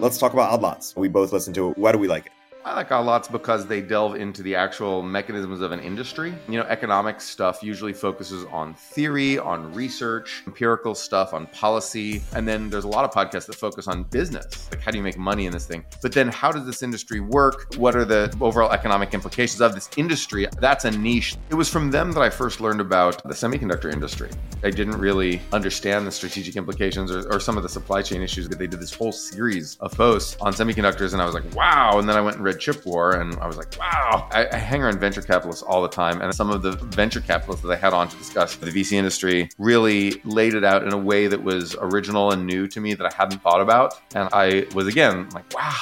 Let's talk about Odd Lots. We both listen to it. Why do we like it? I like Odd Lots because they delve into the actual mechanisms of an industry. You know, economic stuff usually focuses on theory, on research, empirical stuff, on policy. And then there's a lot of podcasts that focus on business. Like, how do you make money in this thing? But then, how does this industry work? What are the overall economic implications of this industry? That's a niche. It was from them that I first learned about the semiconductor industry. I didn't really understand the strategic implications or, or some of the supply chain issues. But they did this whole series of posts on semiconductors, and I was like, wow. And then I went and read Chip War, and I was like, wow. I, I, hang around venture capitalists all the time, and some of the venture capitalists that I had on to discuss the VC industry really laid it out in a way that was original and new to me that I hadn't thought about. And I was again like, wow.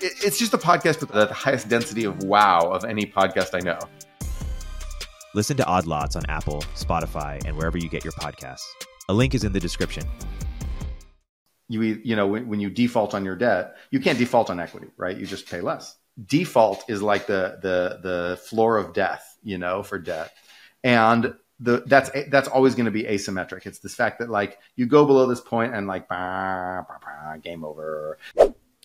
It, it's just a podcast with the highest density of wow of any podcast I know. Listen to Odd Lots on Apple, Spotify, and wherever you get your podcasts. A link is in the description you you know when, when, you default on your debt you can't default on equity right you just pay less default is like the the the floor of death, you know, for debt. And the that's that's always going to be asymmetric. It's this fact that like you go below this point and like bah, bah, bah, game over.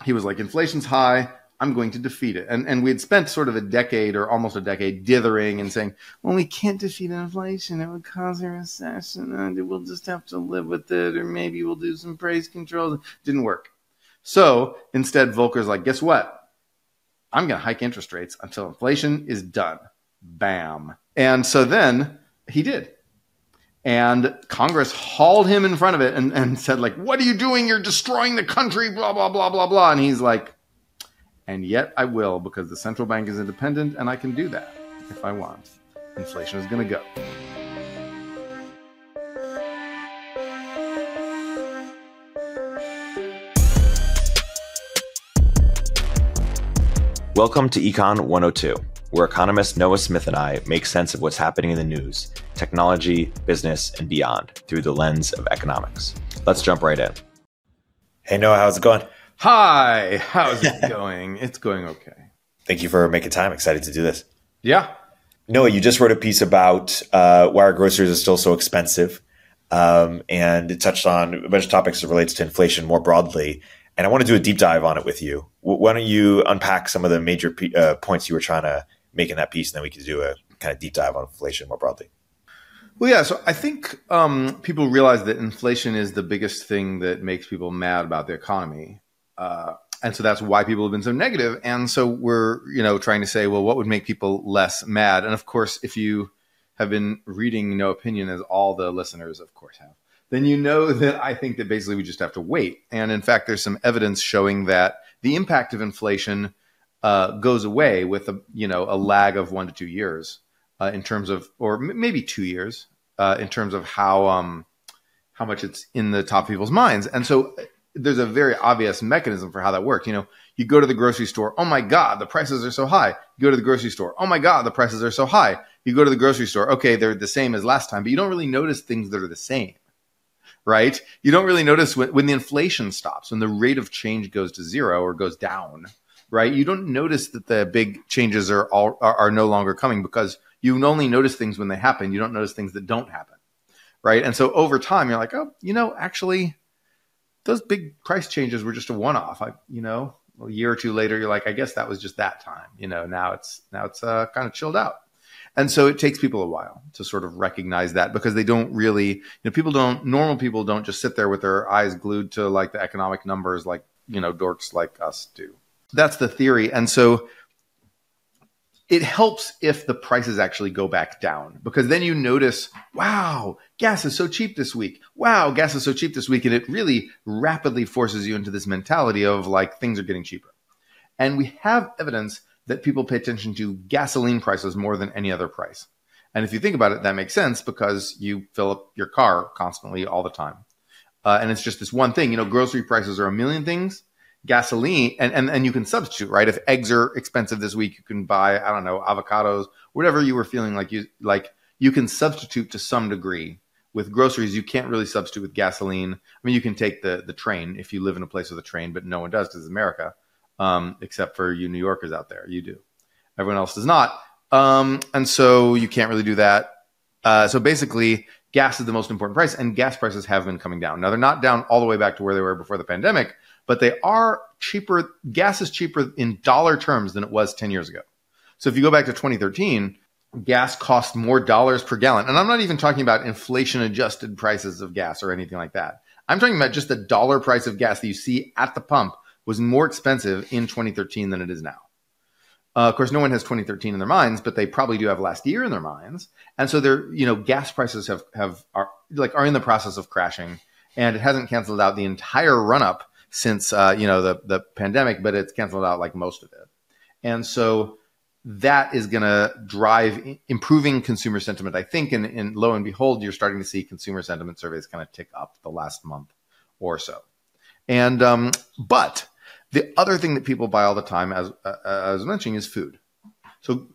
He was like inflation's high. I'm going to defeat it. And and we had spent sort of a decade or almost a decade dithering and saying, well, we can't defeat inflation. It would cause a recession. And we'll just have to live with it, or maybe we'll do some price controls. Didn't work. So instead, Volcker's like, guess what? I'm going to hike interest rates until inflation is done. Bam. And so then he did. And Congress hauled him in front of it and, and said, like, what are you doing? You're destroying the country, blah, blah, blah, blah, blah. And he's like, and yet I will because the central bank is independent and I can do that if I want. Inflation is going to go. Welcome to Econ 102, where economist Noah Smith and I make sense of what's happening in the news, technology, business, and beyond through the lens of economics. Let's jump right in. Hey, Noah, how's it going? Hi, how's it going? it's going okay. Thank you for making time. Excited to do this. Yeah. Noah, you just wrote a piece about uh, why our groceries are still so expensive. Um, and it touched on a bunch of topics that relates to inflation more broadly and I want to do a deep dive on it with you. Why don't you unpack some of the major uh, points you were trying to make in that piece, and then we could do a kind of deep dive on inflation more broadly. Well, yeah. So I think um, people realize that inflation is the biggest thing that makes people mad about the economy, uh, and so that's why people have been so negative. And so we're, you know, trying to say, well, what would make people less mad? And of course, if you have been reading Noahpinion, as all the listeners, of course, have, then you know that I think that basically we just have to wait. And in fact, there's some evidence showing that the impact of inflation uh, goes away with a you know a lag of one to two years uh, in terms of, or maybe two years uh, in terms of how um, how much it's in the top people's minds. And so there's a very obvious mechanism for how that works. You know, you go to the grocery store. Oh my God, the prices are so high. You go to the grocery store. Oh my God, the prices are so high. You go to the grocery store. Okay, they're the same as last time, but you don't really notice things that are the same right? You don't really notice when, when the inflation stops, when the rate of change goes to zero or goes down, right? You don't notice that the big changes are all are, are no longer coming because you only notice things when they happen. You don't notice things that don't happen, right? And so over time, you're like, oh, you know, actually, those big price changes were just a one-off. I, you know, a year or two later, you're like, I guess that was just that time. You know, now it's now it's uh, kind of chilled out. And so it takes people a while to sort of recognize that because they don't really, you know, people don't, normal people don't just sit there with their eyes glued to like the economic numbers like, you know, dorks like us do. That's the theory. And so it helps if the prices actually go back down because then you notice, wow, gas is so cheap this week. Wow, gas is so cheap this week. And it really rapidly forces you into this mentality of like things are getting cheaper. And we have evidence that people pay attention to gasoline prices more than any other price. And if you think about it, that makes sense because you fill up your car constantly all the time. Uh, and it's just this one thing. You know, grocery prices are a million things. Gasoline, and, and, and you can substitute, right? If eggs are expensive this week, you can buy, I don't know, avocados, whatever you were feeling like you like, you can substitute to some degree. With groceries, you can't really substitute with gasoline. I mean, you can take the the train if you live in a place with a train, but no one does because it's America um, except for you New Yorkers out there. You do. Everyone else does not. Um, and so you can't really do that. Uh, so basically, gas is the most important price, and gas prices have been coming down. Now, they're not down all the way back to where they were before the pandemic, but they are cheaper. Gas is cheaper in dollar terms than it was 10 years ago. So if you go back to 2013, gas cost more dollars per gallon. And I'm not even talking about inflation adjusted prices of gas or anything like that. I'm talking about just the dollar price of gas that you see at the pump was more expensive in 2013 than it is now. Uh, of course, no one has 2013 in their minds, but they probably do have last year in their minds, and so they're you know gas prices have have are like are in the process of crashing, and it hasn't canceled out the entire run up since uh, you know the the pandemic, but it's canceled out like most of it, and so that is going to drive improving consumer sentiment, I think. And, and lo and behold, you're starting to see consumer sentiment surveys kind of tick up the last month or so. And um, but the other thing that people buy all the time, as uh, as mentioning, is food. So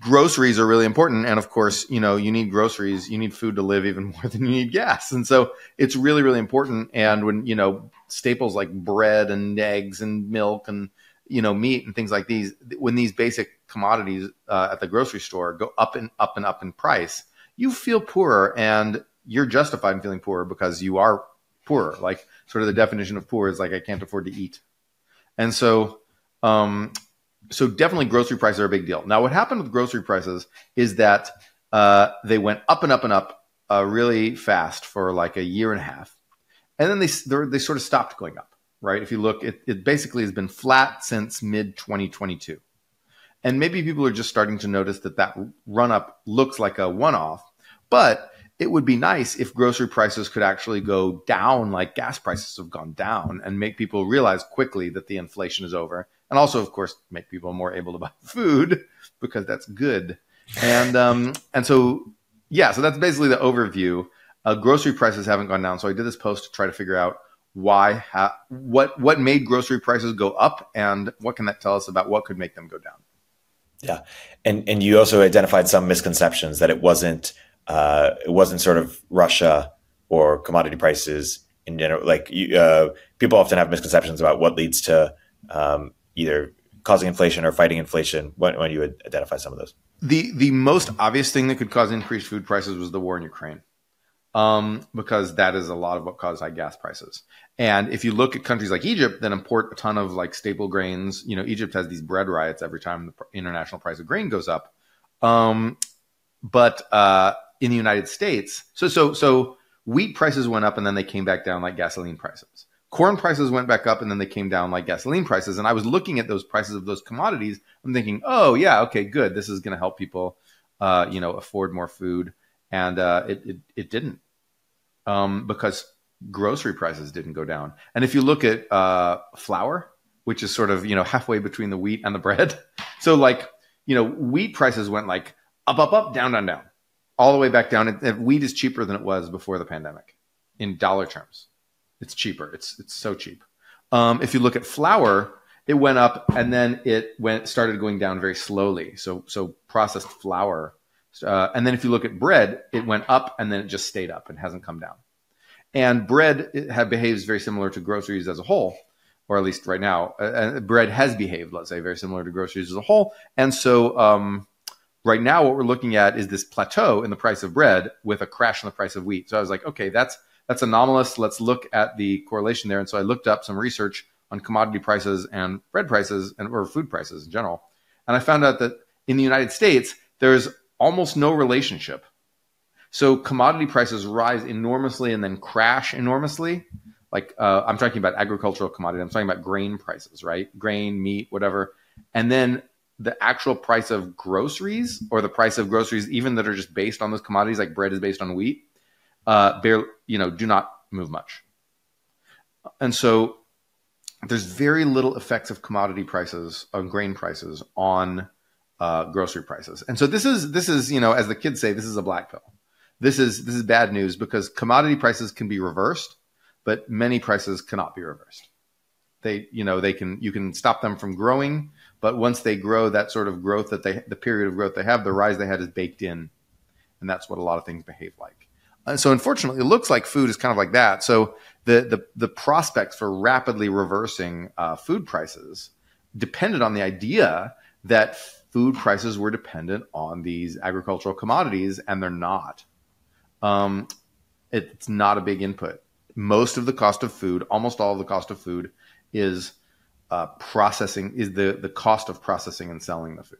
groceries are really important, and of course, you know, you need groceries, you need food to live even more than you need gas, and so it's really really important. And when you know staples like bread and eggs and milk and you know meat and things like these, when these basic commodities uh, at the grocery store go up and up and up in price, you feel poorer, and you're justified in feeling poorer because you are poorer. Like sort of the definition of poor is like I can't afford to eat, and so um, so definitely grocery prices are a big deal. Now, what happened with grocery prices is that uh, they went up and up and up uh, really fast for like a year and a half, and then they they sort of stopped going up. Right? If you look, it, it basically has been flat since mid 2022. And maybe people are just starting to notice that that run up looks like a one off, but it would be nice if grocery prices could actually go down like gas prices have gone down and make people realize quickly that the inflation is over. And also, of course, make people more able to buy food because that's good. And, um, and so, yeah, so that's basically the overview. Uh, grocery prices haven't gone down. So I did this post to try to figure out why, ha- what, what made grocery prices go up and what can that tell us about what could make them go down? Yeah, and and you also identified some misconceptions that it wasn't uh, it wasn't sort of Russia or commodity prices in general. Like you, uh, people often have misconceptions about what leads to um, either causing inflation or fighting inflation. When, when you would identify some of those, the the most obvious thing that could cause increased food prices was the war in Ukraine um, because that is a lot of what caused high gas prices. And if you look at countries like Egypt that import a ton of like staple grains, you know, Egypt has these bread riots every time the international price of grain goes up. Um, but uh, in the United States, so so so wheat prices went up and then they came back down like gasoline prices. Corn prices went back up and then they came down like gasoline prices. And I was looking at those prices of those commodities. I'm thinking, oh yeah, okay, good. This is going to help people, uh, you know, afford more food and uh, it, it, it didn't um, because grocery prices didn't go down. And if you look at uh, flour, which is sort of you know halfway between the wheat and the bread, so like you know wheat prices went like up up up down down down all the way back down. And wheat is cheaper than it was before the pandemic in dollar terms. It's cheaper. It's it's so cheap. Um, if you look at flour, it went up and then it went started going down very slowly. So so processed flour uh, and then if you look at bread, it went up and then it just stayed up and hasn't come down. And bread have, behaves very similar to groceries as a whole, or at least right now. Uh, bread has behaved, let's say, very similar to groceries as a whole. And so um, right now, what we're looking at is this plateau in the price of bread with a crash in the price of wheat. So I was like, okay, that's that's anomalous. Let's look at the correlation there. And so I looked up some research on commodity prices and bread prices and or food prices in general. And I found out that in the United States, there's almost no relationship. So commodity prices rise enormously and then crash enormously. Like uh, I'm talking about agricultural commodity. I'm talking about grain prices, right? Grain, meat, whatever. And then the actual price of groceries or the price of groceries, even that are just based on those commodities, like bread is based on wheat, uh, bear, you know, do not move much. And so there's very little effects of commodity prices on grain prices on uh, grocery prices. And so this is this is you know as the kids say this is a black pill. This is this is bad news because commodity prices can be reversed, but many prices cannot be reversed. They you know they can you can stop them from growing, but once they grow, that sort of growth that they the period of growth they have, the rise they had is baked in, and that's what a lot of things behave like. And so unfortunately, it looks like food is kind of like that. So the the the prospects for rapidly reversing uh, food prices depended on the idea that food prices were dependent on these agricultural commodities, and they're not. Um, it's not a big input. Most of the cost of food, almost all of the cost of food, is uh, processing is the the cost of processing and selling the food.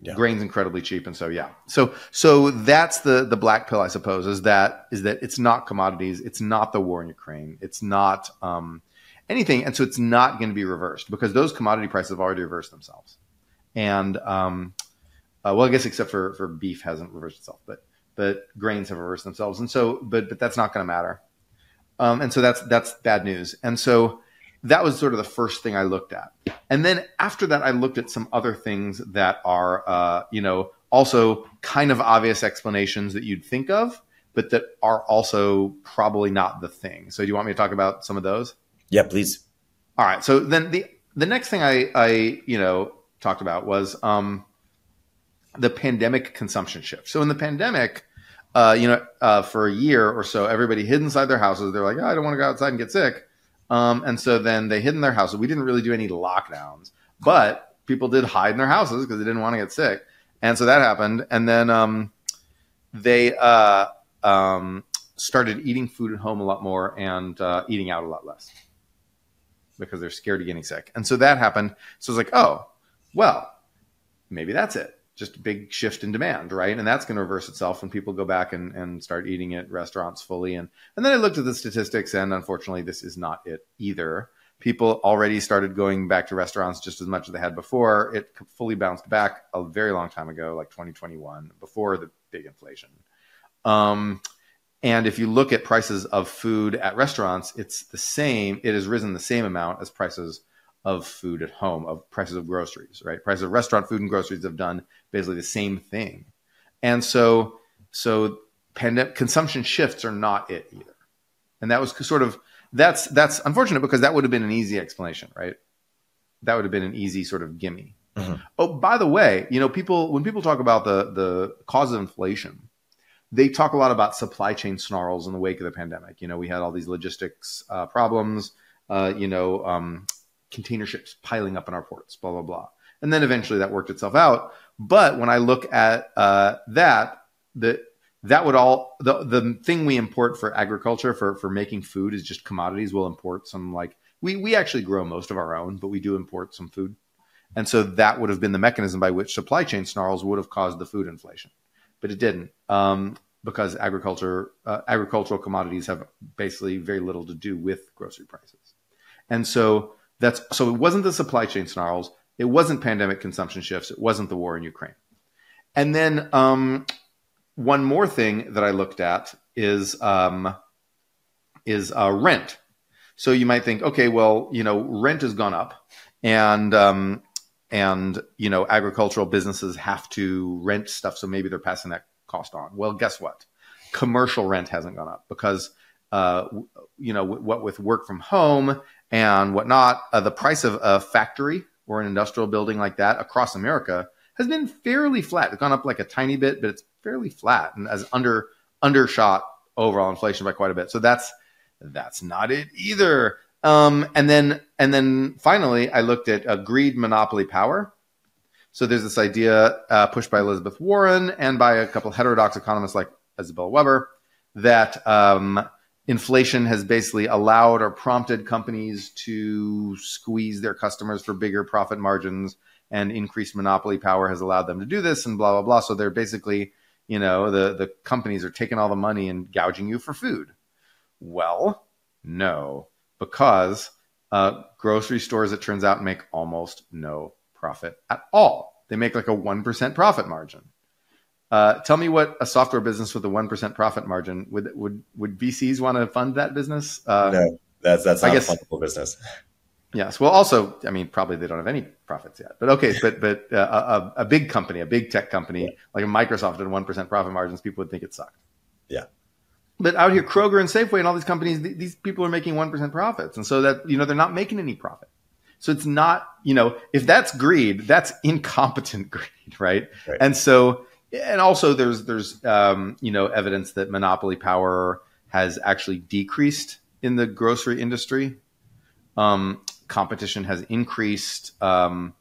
Yeah. Grain's incredibly cheap, and so yeah, so so that's the the black pill, I suppose, is that is that it's not commodities, it's not the war in Ukraine, it's not um, anything, and so it's not going to be reversed because those commodity prices have already reversed themselves, and um, uh, well, I guess except for for beef hasn't reversed itself, but but grains have reversed themselves, and so but but that's not going to matter, um, and so that's that's bad news, and so that was sort of the first thing I looked at. And then after that, I looked at some other things that are, uh, you know, also kind of obvious explanations that you'd think of, but that are also probably not the thing. So do you want me to talk about some of those? Yeah, please. All right. So then the the next thing I I you know talked about was um, the pandemic consumption shift. So in the pandemic, uh, you know, uh, for a year or so, everybody hid inside their houses. They're like, oh, I don't want to go outside and get sick. Um, and so then they hid in their houses. We didn't really do any lockdowns, but people did hide in their houses because they didn't want to get sick. And so that happened. And then um, they uh, um, started eating food at home a lot more and uh, eating out a lot less because they're scared of getting sick. And so that happened. So it's like, oh, well, maybe that's it just a big shift in demand, right? And that's going to reverse itself when people go back and, and start eating at restaurants fully. And and then I looked at the statistics, and unfortunately, this is not it either. People already started going back to restaurants just as much as they had before. It fully bounced back a very long time ago, like 2021, before the big inflation. Um, and if you look at prices of food at restaurants, it's the same. It has risen the same amount as prices of food at home, of prices of groceries, right? Prices of restaurant food and groceries have done basically the same thing. And so, so pandemic consumption shifts are not it either. And that was sort of, that's, that's unfortunate because that would have been an easy explanation, right? That would have been an easy sort of gimme. Mm-hmm. Oh, by the way, you know, people, when people talk about the, the cause of inflation, they talk a lot about supply chain snarls in the wake of the pandemic. You know, we had all these logistics uh, problems. Uh, you know, um, container ships piling up in our ports, blah, blah, blah. And then eventually that worked itself out. But when I look at uh, that, the, that would all the the thing we import for agriculture for for making food is just commodities. We'll import some like we we actually grow most of our own, but we do import some food, and so that would have been the mechanism by which supply chain snarls would have caused the food inflation, but it didn't um, because agriculture uh, agricultural commodities have basically very little to do with grocery prices, and so that's so it wasn't the supply chain snarls, it wasn't pandemic consumption shifts, it wasn't the war in Ukraine. And then um, one more thing that I looked at is um, is uh, rent. So you might think, okay, well, you know, rent has gone up, and um, and you know, agricultural businesses have to rent stuff, so maybe they're passing that cost on. Well, guess what? Commercial rent hasn't gone up because uh, you know, what with work from home and whatnot, uh, the price of a factory or an industrial building like that across America has been fairly flat. It's gone up like a tiny bit, but it's fairly flat and has under undershot overall inflation by quite a bit. So that's that's not it either. Um, and then and then finally, I looked at uh, greed, monopoly, power. So there's this idea uh, pushed by Elizabeth Warren and by a couple heterodox economists like Isabel Weber that um, inflation has basically allowed or prompted companies to squeeze their customers for bigger profit margins and increased monopoly power has allowed them to do this and blah blah blah. So they're basically you know the the companies are taking all the money and gouging you for food. Well no because uh, grocery stores it turns out make almost no profit at all. They make like a 1% profit margin uh, tell me what a software business with a one percent profit margin would would would VCs want to fund that business? Uh, no, that's that's not I guess, a fundable business. Yes. Well, also, I mean, probably they don't have any profits yet. But okay, but but uh, a, a, big company, a big tech company yeah. like a Microsoft at one percent profit margins, people would think it sucked. Yeah. But out here, Kroger and Safeway and all these companies, th- these people are making one percent profits, and so that you know they're not making any profit. So it's not, you know, if that's greed, that's incompetent greed, right? right. And so and also there's there's um, you know evidence that monopoly power has actually decreased in the grocery industry. Um, competition has increased. Um,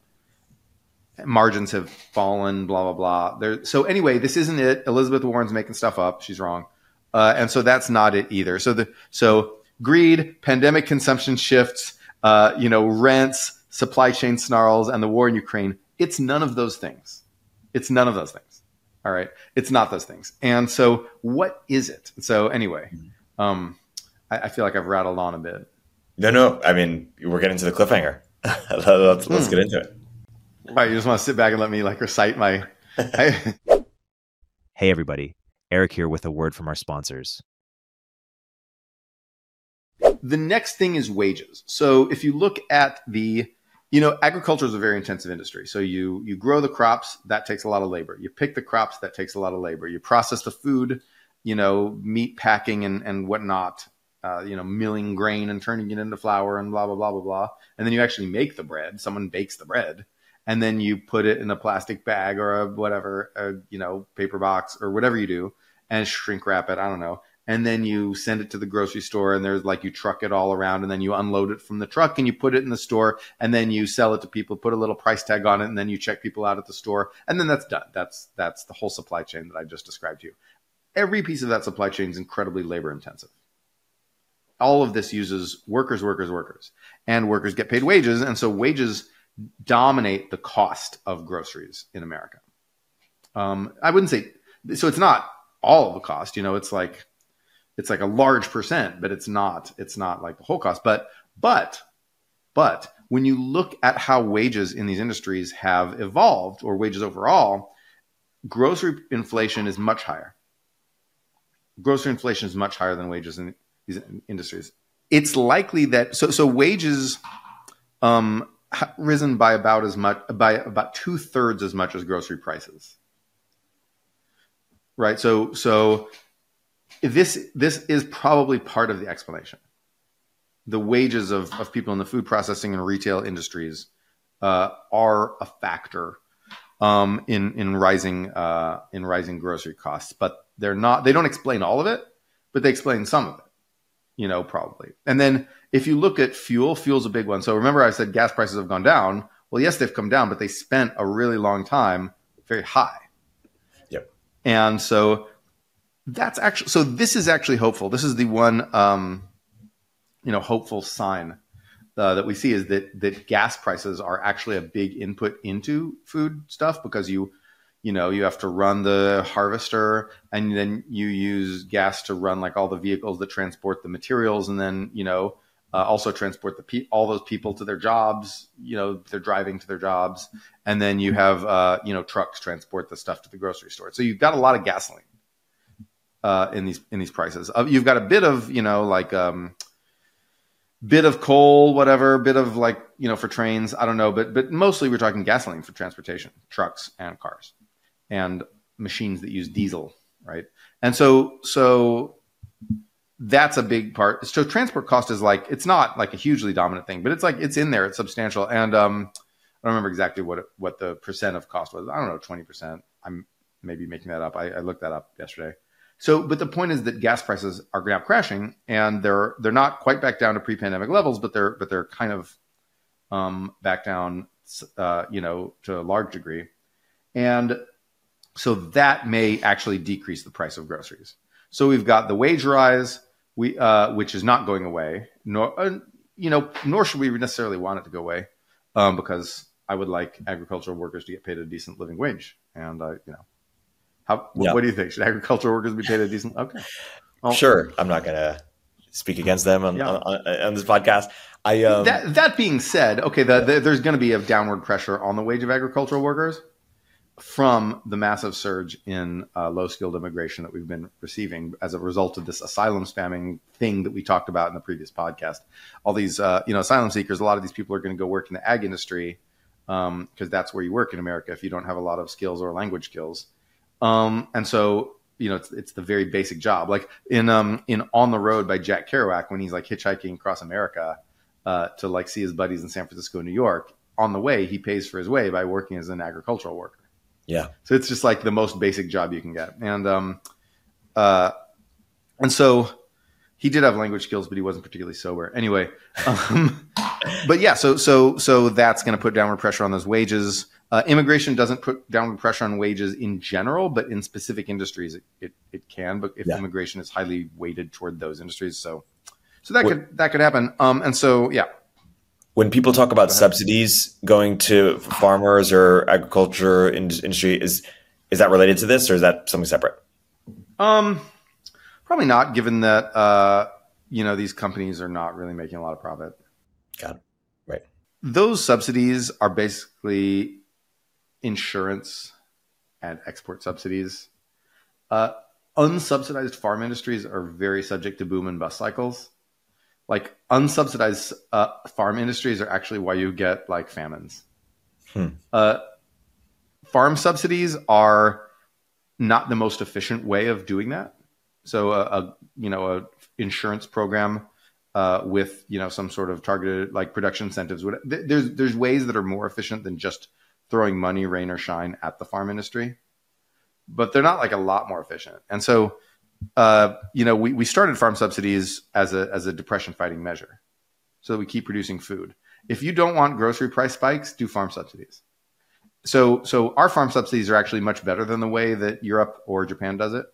margins have fallen. Blah blah blah. There, so anyway, this isn't it. Elizabeth Warren's making stuff up. She's wrong, uh, and so that's not it either. So the so greed, pandemic consumption shifts, uh, you know, rents, supply chain snarls, and the war in Ukraine. It's none of those things. It's none of those things. All right. It's not those things. And so, what is it? So, anyway, um, I, I feel like I've rattled on a bit. No, no. I mean, we're getting to the cliffhanger. let's, let's get into it. All right. You just want to sit back and let me like recite my. I, Hey, everybody. Erik here with a word from our sponsors. the next thing is wages. So if you look at the, you know, agriculture is a very intensive industry. So you you grow the crops, that takes a lot of labor. You pick the crops, that takes a lot of labor. You process the food, you know, meat packing and and whatnot. Uh, you know, milling grain and turning it into flour and blah blah blah blah blah. And then you actually make the bread. Someone bakes the bread, and then you put it in a plastic bag or a whatever, a, you know, paper box or whatever you do, and shrink wrap it. I don't know and then you send it to the grocery store and there's like you truck it all around and then you unload it from the truck and you put it in the store and then you sell it to people put a little price tag on it and then you check people out at the store and then that's done. That's that's the whole supply chain that i just described to you. Every piece of that supply chain is incredibly labor intensive all of this uses workers workers workers and workers get paid wages and so wages dominate the cost of groceries in america. Um, i wouldn't say so it's not all of the cost you know it's like it's like a large percent, but it's not it's not like the whole cost. But but but when you look at how wages in these industries have evolved or wages overall, grocery inflation is much higher. Grocery inflation is much higher than wages in these industries. It's likely that so so wages um, risen by about as much by about two thirds as much as grocery prices. Right. So so this this is probably part of the explanation. The wages of, of people in the food processing and retail industries uh, are a factor um, in in rising uh, in rising grocery costs, but they're not. They don't explain all of it, but they explain some of it. You know, probably. And then if you look at fuel, fuel's a big one. So remember, I said gas prices have gone down. Well, yes, they've come down, but they spent a really long time very high. Yep. And so that's actually so this is actually hopeful. This is the one um, you know hopeful sign uh, that we see is that that gas prices are actually a big input into food stuff because you you know you have to run the harvester and then you use gas to run like all the vehicles that transport the materials and then you know uh, also transport the pe- all those people to their jobs you know they're driving to their jobs. And then you have uh, you know trucks transport the stuff to the grocery store. So you've got a lot of gasoline uh, in these in these prices. Uh, you've got a bit of you know like um, bit of coal, whatever, bit of like you know for trains. I don't know, but but mostly we're talking gasoline for transportation, trucks and cars, and machines that use diesel, right? And so so that's a big part. So transport cost is like it's not like a hugely dominant thing, but it's like it's in there, it's substantial, and um, I don't remember exactly what what the percent of cost was. I don't know, twenty percent. I'm maybe making that up. I, I looked that up yesterday. So, but the point is that gas prices are now crashing, and they're they're not quite back down to pre-pandemic levels, but they're but they're kind of um, back down, uh, you know, to a large degree, and so that may actually decrease the price of groceries. So we've got the wage rise, we uh, which is not going away, nor uh, you know, nor should we necessarily want it to go away, um, because I would like agricultural workers to get paid a decent living wage, and uh, you know, how. What do you think? Should agricultural workers be paid a decent? Okay, sure. I'm not going to speak against them on, yeah. on, on, on, this podcast. I um, that that being said, okay, the, the, there's going to be a downward pressure on the wage of agricultural workers from the massive surge in uh, low skilled immigration that we've been receiving as a result of this asylum spamming thing that we talked about in the previous podcast. All these, uh, you know, asylum seekers, a lot of these people are going to go work in the ag industry because um, that's where you work in America if you don't have a lot of skills or language skills. Um, and so you know it's it's the very basic job. Like in um in On the Road by Jack Kerouac when he's like hitchhiking across America uh, to like see his buddies in San Francisco New York. On the way, he pays for his way by working as an agricultural worker. Yeah. So it's just like the most basic job you can get. And um uh and so he did have language skills, but he wasn't particularly sober. Anyway, um, but yeah, so so so that's going to put downward pressure on those wages. Uh, immigration doesn't put downward pressure on wages in general, but in specific industries it, it, it can. But if yeah. immigration is highly weighted toward those industries, so So that could that could happen. Um, and so yeah, When people talk about subsidies going to farmers or agriculture in- industry, is is that related to this, or is that something separate? um, probably not, given that uh, you know these companies are not really making a lot of profit. Got it. Right. Those subsidies are basically insurance and export subsidies. Uh, unsubsidized farm industries are very subject to boom and bust cycles. Like unsubsidized uh, farm industries are actually why you get like famines. Hmm. Uh, farm subsidies are not the most efficient way of doing that. So a, a you know a insurance program uh, with you know some sort of targeted like production incentives. There's there's ways that are more efficient than just throwing money, rain or shine, at the farm industry, but they're not like a lot more efficient. And so, uh, you know, we, we started farm subsidies as a as a depression fighting measure, so that we keep producing food. If you don't want grocery price spikes, do farm subsidies. So so our farm subsidies are actually much better than the way that Europe or Japan does it.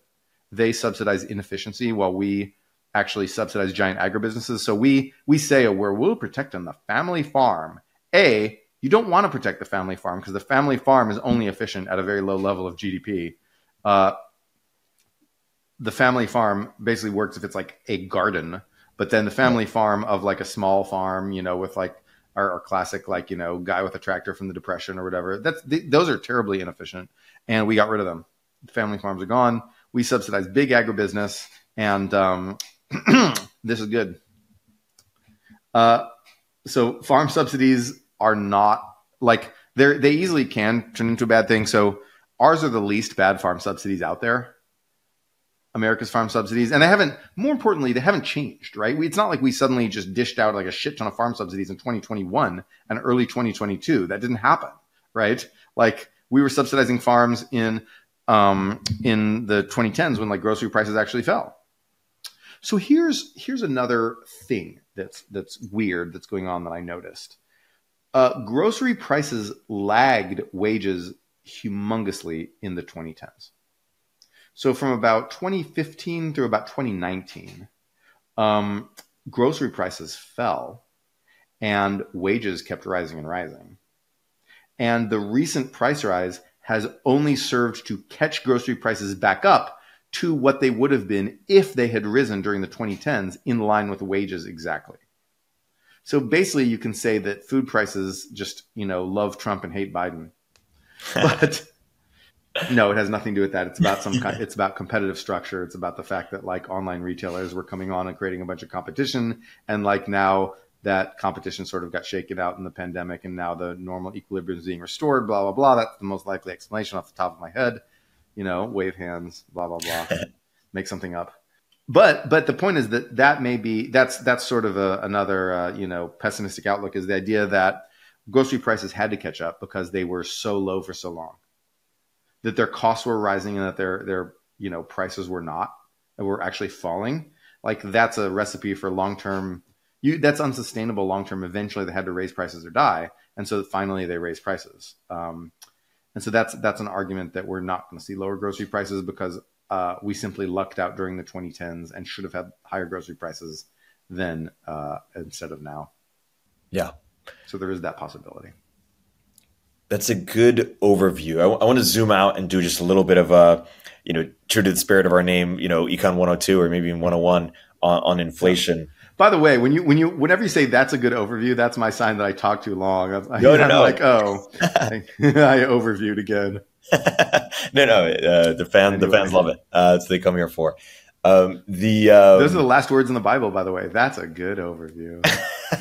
They subsidize inefficiency while we actually subsidize giant agribusinesses. So we we say, oh, we're we'll protect on the family farm. A, you don't want to protect the family farm because the family farm is only efficient at a very low level of GDP. Uh, the family farm basically works if it's like a garden, but then the family farm of like a small farm, you know, with like our, our classic like you know guy with a tractor from the depression or whatever. That's th- those are terribly inefficient, and we got rid of them. Family farms are gone. We subsidize big agribusiness, and um, this is good. Uh, so farm subsidies are not like they they easily can turn into a bad thing. So ours are the least bad farm subsidies out there. America's farm subsidies, and they haven't. More importantly, they haven't changed. Right? We, it's not like we suddenly just dished out like a shit ton of farm subsidies in 2021 and early 2022. That didn't happen. Right? Like we were subsidizing farms in um, in the 2010s when like grocery prices actually fell. So here's here's another thing that's that's weird that's going on that I noticed. Uh, grocery prices lagged wages humongously in the 2010s. So from about 2015 through about 2019, um, grocery prices fell, and wages kept rising and rising. And the recent price rise has only served to catch grocery prices back up to what they would have been if they had risen during the 2010s in line with wages exactly. So basically, you can say that food prices just, you know, love Trump and hate Biden. But no, it has nothing to do with that. It's about some kind, it's about competitive structure. It's about the fact that like online retailers were coming on and creating a bunch of competition. And like now that competition sort of got shaken out in the pandemic and now the normal equilibrium is being restored, blah, blah, blah. That's the most likely explanation off the top of my head. You know, wave hands, blah, blah, blah. Make something up. But but the point is that that may be that's that's sort of a, another uh, you know pessimistic outlook is the idea that grocery prices had to catch up because they were so low for so long. That their costs were rising and that their their you know prices were not were actually falling. Like that's a recipe for long term you that's unsustainable long term eventually they had to raise prices or die. And so finally they raised prices. Um, and so that's that's an argument that we're not going to see lower grocery prices because uh, we simply lucked out during the 2010s and should have had higher grocery prices then uh, instead of now Yeah. so there is that possibility That's a good overview. I, want to zoom out and do just a little bit of a, you know, true to the spirit of our name, you know, Econ 102 or maybe even 101 on, on inflation. By the way, when you when you whenever you say that's a good overview, that's my sign that I talk too long. I'm, No, no, I'm no. like, oh, I, I overviewed again. no, no, uh, the fan, the fans love it. Uh, that's what they come here for. Um, the um, Those are the last words in the Bible, by the way. That's a good overview.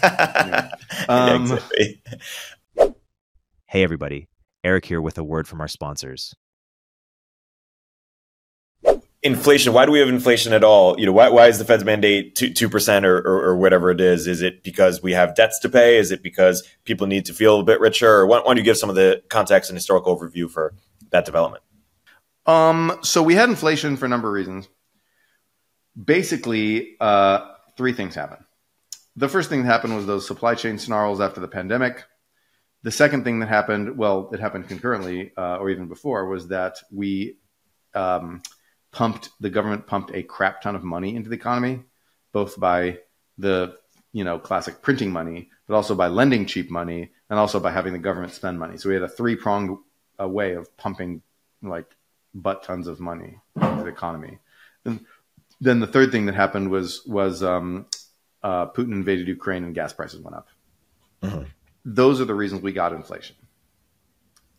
yeah, Um, exactly. Hey, everybody. Erik here with a word from our sponsors. Inflation. Why do we have inflation at all? You know, why, why is the Fed's mandate two two percent or, or or whatever it is? Is it because we have debts to pay? Is it because people need to feel a bit richer? Or why, why don't you give some of the context and historical overview for that development? Um, so we had inflation for a number of reasons. Basically, uh, three things happened. The first thing that happened was those supply chain snarls after the pandemic. The second thing that happened, well, it happened concurrently uh, or even before, was that we um, pumped the government pumped a crap ton of money into the economy, both by the you know classic printing money, but also by lending cheap money and also by having the government spend money. So we had a three pronged uh, way of pumping like butt tons of money into the economy. And then the third thing that happened was was um, uh, Putin invaded Ukraine and gas prices went up. Mm-hmm. Those are the reasons we got inflation.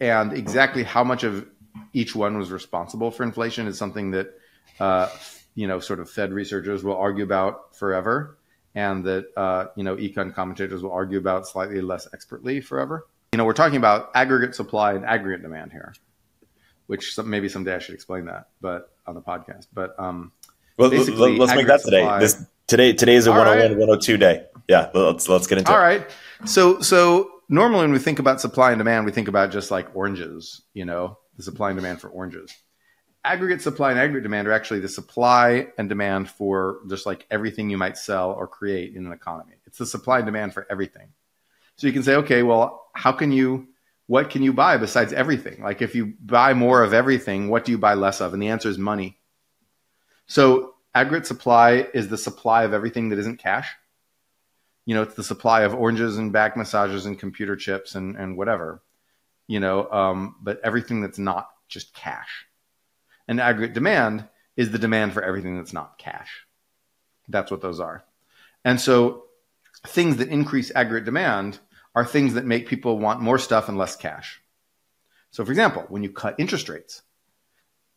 And exactly how much of each one was responsible for inflation is something that uh, you know sort of Fed researchers will argue about forever, and that uh, you know econ commentators will argue about slightly less expertly forever. You know, we're talking about aggregate supply and aggregate demand here, which some, maybe someday I should explain that, but on the podcast. But um, well, let's make that today. Supply, this today today is a 101 right. 102 day. Yeah, let's let's get into All it. All right. So so normally when we think about supply and demand, we think about just like oranges, you know, the supply and demand for oranges. Aggregate supply and aggregate demand are actually the supply and demand for just like everything you might sell or create in an economy. It's the supply and demand for everything. So you can say, okay, well, how can you, what can you buy besides everything? Like if you buy more of everything, what do you buy less of? And the answer is money. So aggregate supply is the supply of everything that isn't cash you know, it's the supply of oranges and back massages and computer chips and, and whatever, you know, um, but everything that's not just cash. And aggregate demand is the demand for everything that's not cash. That's what those are. And so things that increase aggregate demand are things that make people want more stuff and less cash. So for example, when you cut interest rates,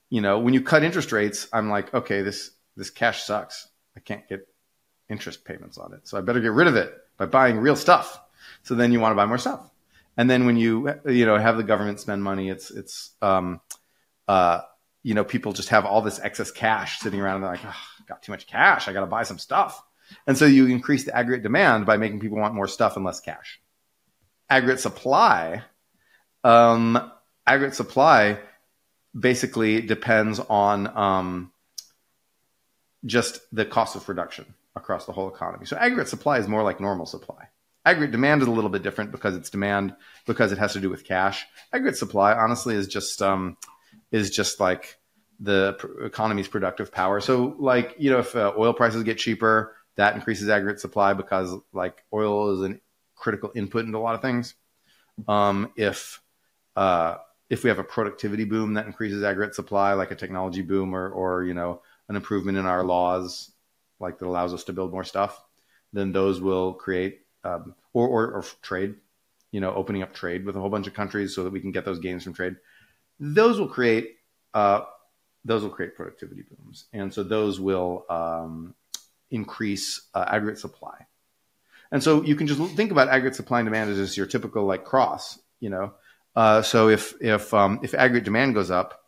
you know, when you cut interest rates, I'm like, okay, this this cash sucks. I can't get interest payments on it. So I better get rid of it by buying real stuff. So then you want to buy more stuff. And then when you you know have the government spend money, it's it's um, uh, you know people just have all this excess cash sitting around and they're like, oh, got too much cash, I got to buy some stuff. And so you increase the aggregate demand by making people want more stuff and less cash. Aggregate supply, um, aggregate supply basically depends on um, just the cost of production across the whole economy. So aggregate supply is more like normal supply. Aggregate demand is a little bit different because it's demand because it has to do with cash. Aggregate supply, honestly, is just um, is just like the pr- economy's productive power. So, like you know, if uh, oil prices get cheaper, that increases aggregate supply because like oil is a critical input into a lot of things. Um, if uh, if we have a productivity boom, that increases aggregate supply, like a technology boom or or you know an improvement in our laws like that allows us to build more stuff, then those will create um, or, or, or trade, you know, opening up trade with a whole bunch of countries so that we can get those gains from trade. Those will create uh, those will create productivity booms, and so those will um, increase uh, aggregate supply. And so you can just think about aggregate supply and demand as just your typical like cross, you know. Uh, so if if um, if aggregate demand goes up,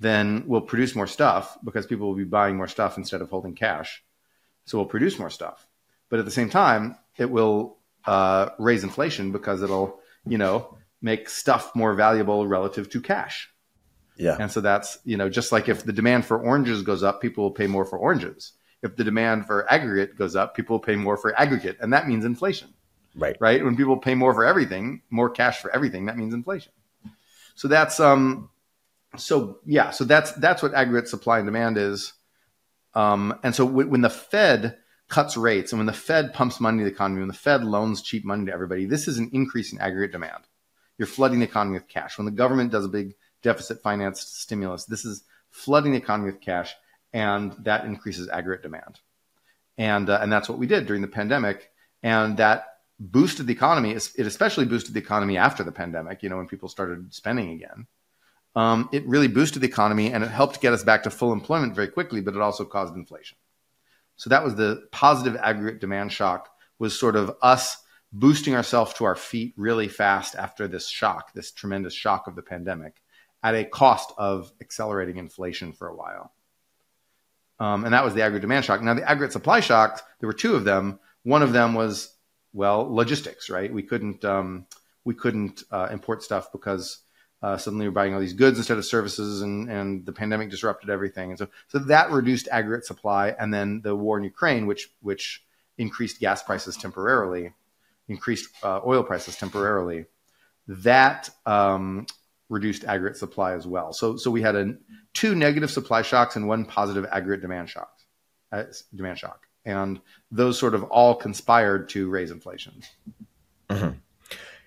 then we'll produce more stuff because people will be buying more stuff instead of holding cash. So we'll produce more stuff. But at the same time, it will uh, raise inflation because it'll, you know, make stuff more valuable relative to cash. Yeah. And so that's, you know, just like if the demand for oranges goes up, people will pay more for oranges. If the demand for aggregate goes up, people will pay more for aggregate. And that means inflation. Right. Right. When people pay more for everything, more cash for everything, that means inflation. So that's um so yeah, so that's that's what aggregate supply and demand is. Um, and so when the Fed cuts rates and when the Fed pumps money to the economy, when the Fed loans cheap money to everybody, this is an increase in aggregate demand. You're flooding the economy with cash. When the government does a big deficit financed stimulus, this is flooding the economy with cash, and that increases aggregate demand. And uh, and that's what we did during the pandemic, and that boosted the economy. It especially boosted the economy after the pandemic. You know, when people started spending again um, it really boosted the economy and it helped get us back to full employment very quickly, but it also caused inflation. So that was the positive aggregate demand shock was sort of us boosting ourselves to our feet really fast after this shock, this tremendous shock of the pandemic at a cost of accelerating inflation for a while. Um, and that was the aggregate demand shock. Now, the aggregate supply shocks, there were two of them. One of them was, well, logistics, right? We couldn't, um, we couldn't uh, import stuff because uh, suddenly we're buying all these goods instead of services, and, and the pandemic disrupted everything. And so, so that reduced aggregate supply. And then the war in Ukraine, which which increased gas prices temporarily, increased uh, oil prices temporarily, that um, reduced aggregate supply as well. So so we had a two negative supply shocks and one positive aggregate demand shock. Uh, demand shock. and those sort of all conspired to raise inflation. Mm-hmm.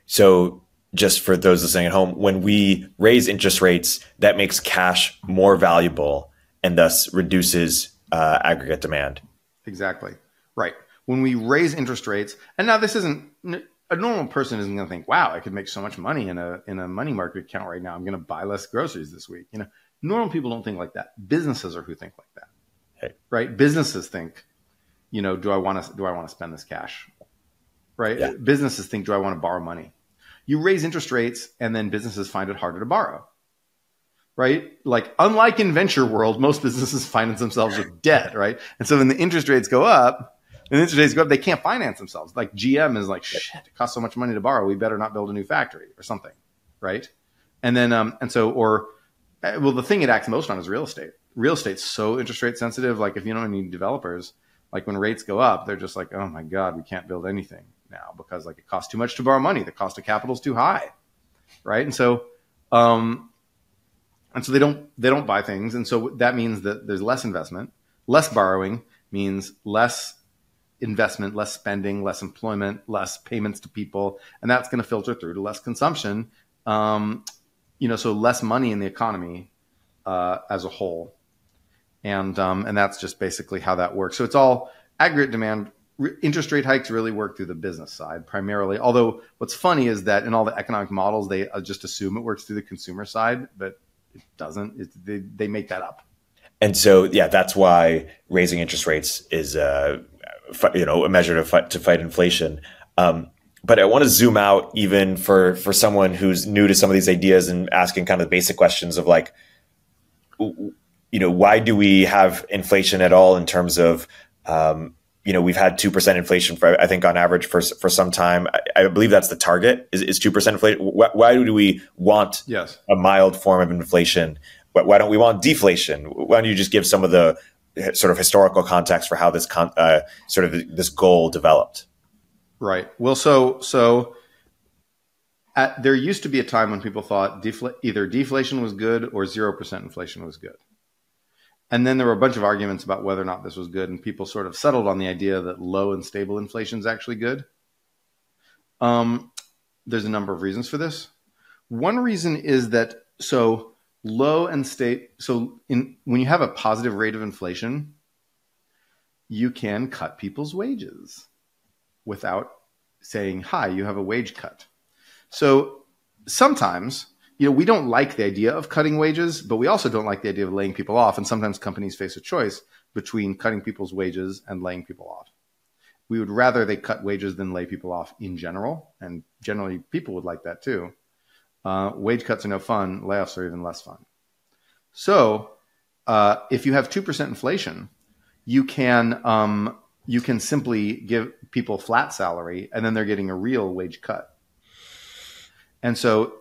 So, just for those listening at home, when we raise interest rates, that makes cash more valuable and thus reduces uh, aggregate demand. Exactly. Right. When we raise interest rates, and now this isn't a normal person isn't going to think, "Wow, I could make so much money in a in a money market account right now. I'm going to buy less groceries this week." You know, normal people don't think like that. Businesses are who think like that. Hey. Right? Businesses think, you know, do I want to do I want to spend this cash? Right? Yeah. Businesses think, do I want to borrow money? You raise interest rates and then businesses find it harder to borrow. Right? Like unlike in venture world, most businesses finance themselves with debt, right? And so when the interest rates go up, and the interest rates go up, they can't finance themselves. Like GM is like, shit, it costs so much money to borrow. We better not build a new factory or something. Right. And then, um, and so, or, uh, well, the thing it acts most on is real estate. Real estate's so interest rate sensitive. Like if you don't need developers, like when rates go up, they're just like, oh my God, we can't build anything now because like it costs too much to borrow money. The cost of capital is too high. Right. And so, um, and so they don't, they don't buy things. And so that means that there's less investment, less borrowing means less investment, less spending, less employment, less payments to people, and that's going to filter through to less consumption. Um, you know, so less money in the economy uh, as a whole, and um, and that's just basically how that works. So it's all aggregate demand. Interest rate hikes really work through the business side primarily. Although what's funny is that in all the economic models, they uh, just assume it works through the consumer side, but it doesn't. They, they make that up. And so, yeah, that's why raising interest rates is uh, you know a measure to fight to fight inflation. Um, but I want to zoom out even for for someone who's new to some of these ideas and asking kind of the basic questions of like, you know, why do we have inflation at all in terms of um, you know we've had two percent inflation for I think on average for for some time. I, I believe that's the target is two percent inflation. Why, why, do we want yes. a mild form of inflation? Why, why don't we want deflation? Why don't you just give some of the sort of historical context for how this con- uh, sort of this goal developed. Right. Well, so so at, there used to be a time when people thought defla- either deflation was good or zero percent inflation was good, and then there were a bunch of arguments about whether or not this was good, and people sort of settled on the idea that low and stable inflation is actually good. Um, there's a number of reasons for this. One reason is that so low and state so in when you have a positive rate of inflation you can cut people's wages without saying hi you have a wage cut so sometimes you know we don't like the idea of cutting wages but we also don't like the idea of laying people off and sometimes companies face a choice between cutting people's wages and laying people off we would rather they cut wages than lay people off in general and generally people would like that too uh, wage cuts are no fun. Layoffs are even less fun. So uh, if you have two percent inflation, you can um, you can simply give people flat salary, and then they're getting a real wage cut. And so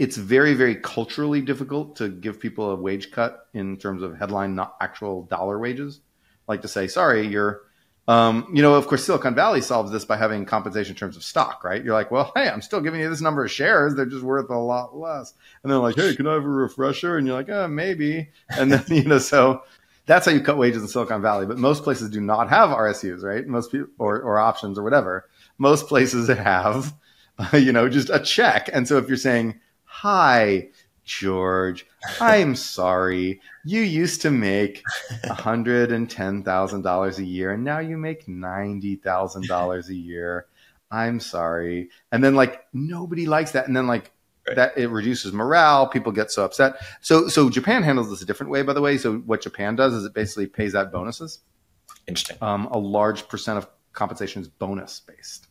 it's very very culturally difficult to give people a wage cut in terms of headline, not actual dollar wages. Like to say, sorry, you're um, you know, of course, Silicon Valley solves this by having compensation in terms of stock, right? You're like, well, hey, I'm still giving you this number of shares. They're just worth a lot less. And they're like, hey, can I have a refresher? And you're like, oh, maybe. And then, you know, so that's how you cut wages in Silicon Valley. But most places do not have RSUs, right? Most people, or, or options or whatever. Most places have, uh, you know, just a check. And so if you're saying, hi, George, I'm sorry. You used to make $110,000 a year and now you make $90,000 a year. I'm sorry. And then like nobody likes that. And then like right. that it reduces morale. People get so upset. So so Japan handles this a different way, by the way. So what Japan does is it basically pays out bonuses. Interesting. Um, a large percent of compensation is bonus based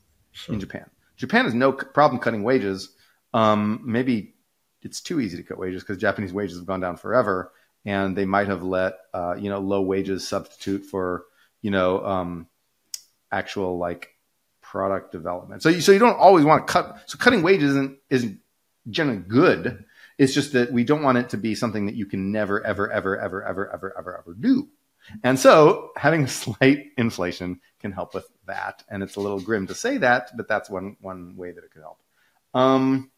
hmm. in Japan. Japan has no problem cutting wages. Um, maybe it's too easy to cut wages because Japanese wages have gone down forever, and they might have let uh, you know low wages substitute for you know um, actual like product development. So you, so you don't always want to cut. So cutting wages isn't isn't generally good. It's just that we don't want it to be something that you can never ever ever ever ever ever ever ever do. And so having slight inflation can help with that. And it's a little grim to say that, but that's one one way that it could help. Um,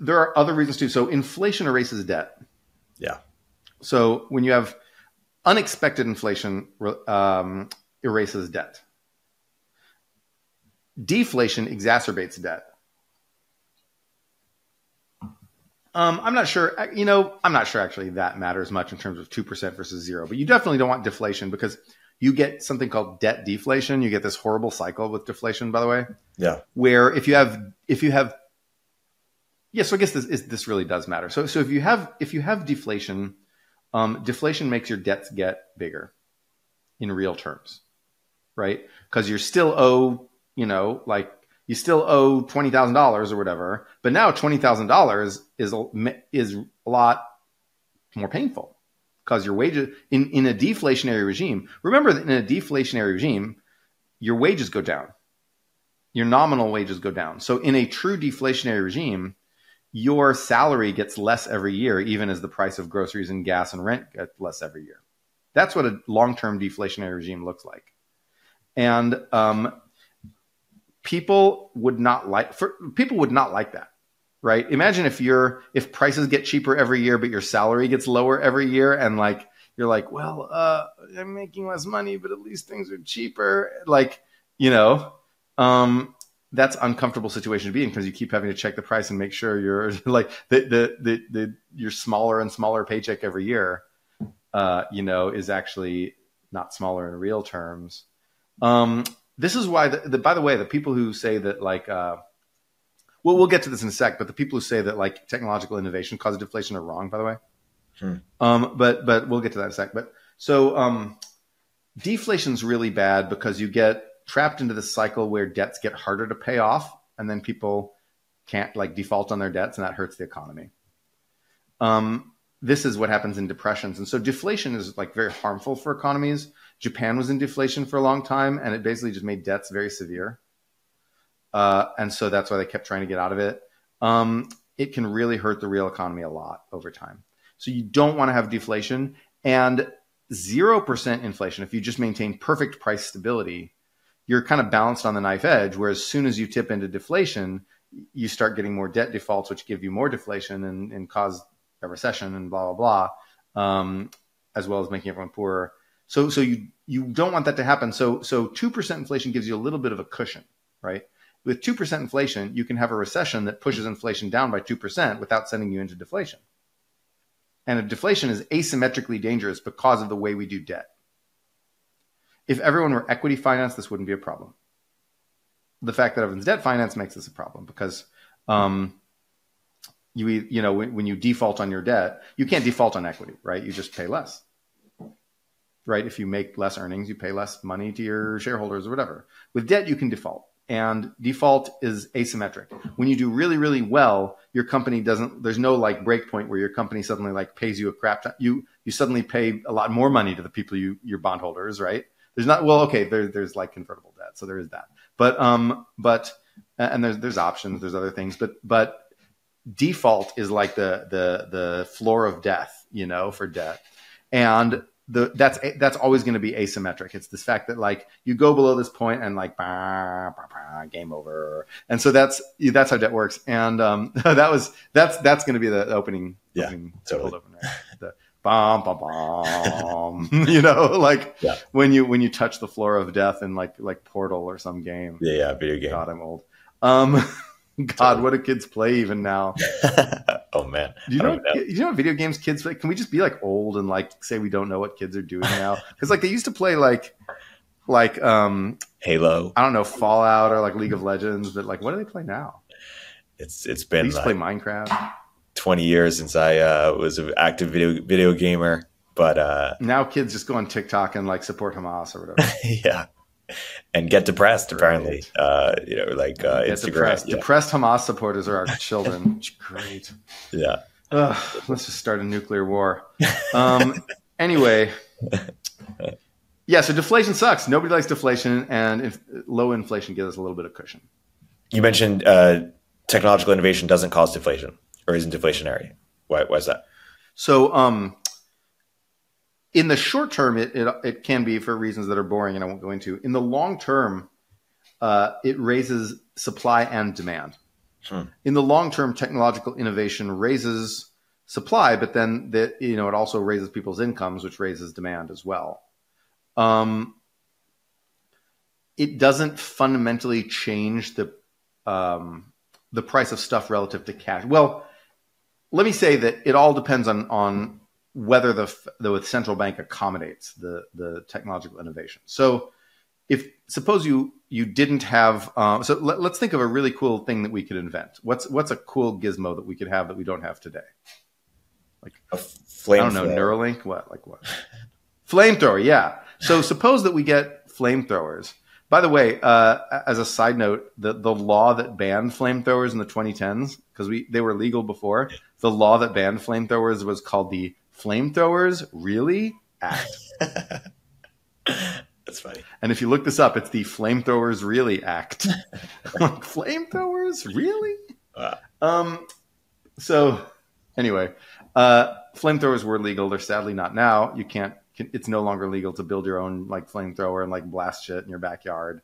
there are other reasons too. So inflation erases debt. Yeah. So when you have unexpected inflation um, erases debt. Deflation exacerbates debt. Um, I'm not sure. You know, I'm not sure actually that matters much in terms of two percent versus zero. But you definitely don't want deflation because you get something called debt deflation. You get this horrible cycle with deflation, by the way. Yeah. Where if you have if you have yeah, so I guess this is, this really does matter. So so if you have if you have deflation, um, deflation makes your debts get bigger in real terms, right? Because you're still owe you know like you still owe twenty thousand dollars or whatever, but now twenty thousand dollars is is a lot more painful because your wages in in a deflationary regime. Remember that in a deflationary regime, your wages go down, your nominal wages go down. So in a true deflationary regime, your salary gets less every year, even as the price of groceries and gas and rent get less every year. That's what a long term deflationary regime looks like. And um, people would not like for people would not like that right imagine if you're if prices get cheaper every year but your salary gets lower every year and like you're like well uh i'm making less money but at least things are cheaper like you know um that's uncomfortable situation to be in because you keep having to check the price and make sure you're like the the the, the your smaller and smaller paycheck every year uh you know is actually not smaller in real terms um this is why, the, the, by the way, the people who say that like, uh, well, we'll get to this in a sec, but the people who say that like technological innovation causes deflation are wrong, by the way. Hmm. Um, but but we'll get to that in a sec. But so um, deflation is really bad because you get trapped into this cycle where debts get harder to pay off, and then people can't like default on their debts, and that hurts the economy. Um, this is what happens in depressions, and so deflation is like very harmful for economies Japan was in deflation for a long time, and it basically just made debts very severe. Uh, and so that's why they kept trying to get out of it. Um, it can really hurt the real economy a lot over time. So you don't want to have deflation and 0% inflation. If you just maintain perfect price stability, you're kind of balanced on the knife edge. Whereas as soon as you tip into deflation, you start getting more debt defaults, which give you more deflation and, and cause a recession and blah, blah, blah, um, as well as making everyone poorer. So so you you don't want that to happen. So so two percent inflation gives you a little bit of a cushion, right? With two percent inflation, you can have a recession that pushes inflation down by two percent without sending you into deflation. And deflation is asymmetrically dangerous because of the way we do debt. If everyone were equity financed, this wouldn't be a problem. The fact that everyone's debt finance makes this a problem because um, you you know when, when you default on your debt, you can't default on equity, right? You just pay less right? If you make less earnings, you pay less money to your shareholders or whatever. With debt, you can default. And default is asymmetric. When you do really, really well, your company doesn't. There's no like break point where your company suddenly like pays you a crap. Ton. You you suddenly pay a lot more money to the people you your bondholders, right? There's not well, okay. There, there's like convertible debt, so there is that. But um, but and there's there's options. There's other things, but but default is like the the the floor of death, you know, for debt. And the that's that's always going to be asymmetric. It's this fact that like you go below this point and like bah, bah, bah, game over, and so that's that's how debt works. And um, that was that's that's going to be the opening. Yeah, opening, totally. Opener. The bom bom bom. you know, like yeah. when you when you touch the floor of death in like like Portal or some game. Yeah, yeah, video game. God, I'm old. Um, God, what do kids play even now? oh man, do you know, know? you know video games kids play? Can we just be like old and like say we don't know what kids are doing now? Because like they used to play like like um Halo. I don't know Fallout or like League of Legends, but like what do they play now? It's it's been they used like to play Minecraft. Twenty years since I uh, was an active video video gamer, but uh, now kids just go on TikTok and like support Hamas or whatever. yeah, and get depressed. Apparently, uh, you know, like uh, Instagram. Depressed. Yeah. depressed Hamas supporters are our children. Great. Yeah. Ugh, let's just start a nuclear war. Um, anyway, yeah. So deflation sucks. Nobody likes deflation, and if, low inflation gives us a little bit of cushion. You mentioned uh, technological innovation doesn't cause deflation or isn't deflationary. Why, why is that? So, um, in the short term, it, it, it can be for reasons that are boring and I won't go into. In the long term, uh, it raises supply and demand. Hmm. In the long term, technological innovation raises supply, but then that you know it also raises people's incomes, which raises demand as well. Um, it doesn't fundamentally change the um, the price of stuff relative to cash. Well, let me say that it all depends on on whether the the central bank accommodates the the technological innovation. So, if suppose you you didn't have, um, so let, us think of a really cool thing that we could invent. What's what's a cool gizmo that we could have that we don't have today? Like a flame. I don't know Neuralink. What like what? Flamethrower. Yeah. So suppose that we get flamethrowers. By the way, uh, as a side note, the, the law that banned flamethrowers in the 2010s, because we they were legal before, the law that banned flamethrowers was called the Flamethrowers Really Act. That's funny. And if you look this up, it's the Flamethrowers Really Act. like, flamethrowers? Really? Wow. Um, so, anyway, uh, flamethrowers were legal. They're sadly not now. You can't it's no longer legal to build your own like flamethrower and like blast shit in your backyard.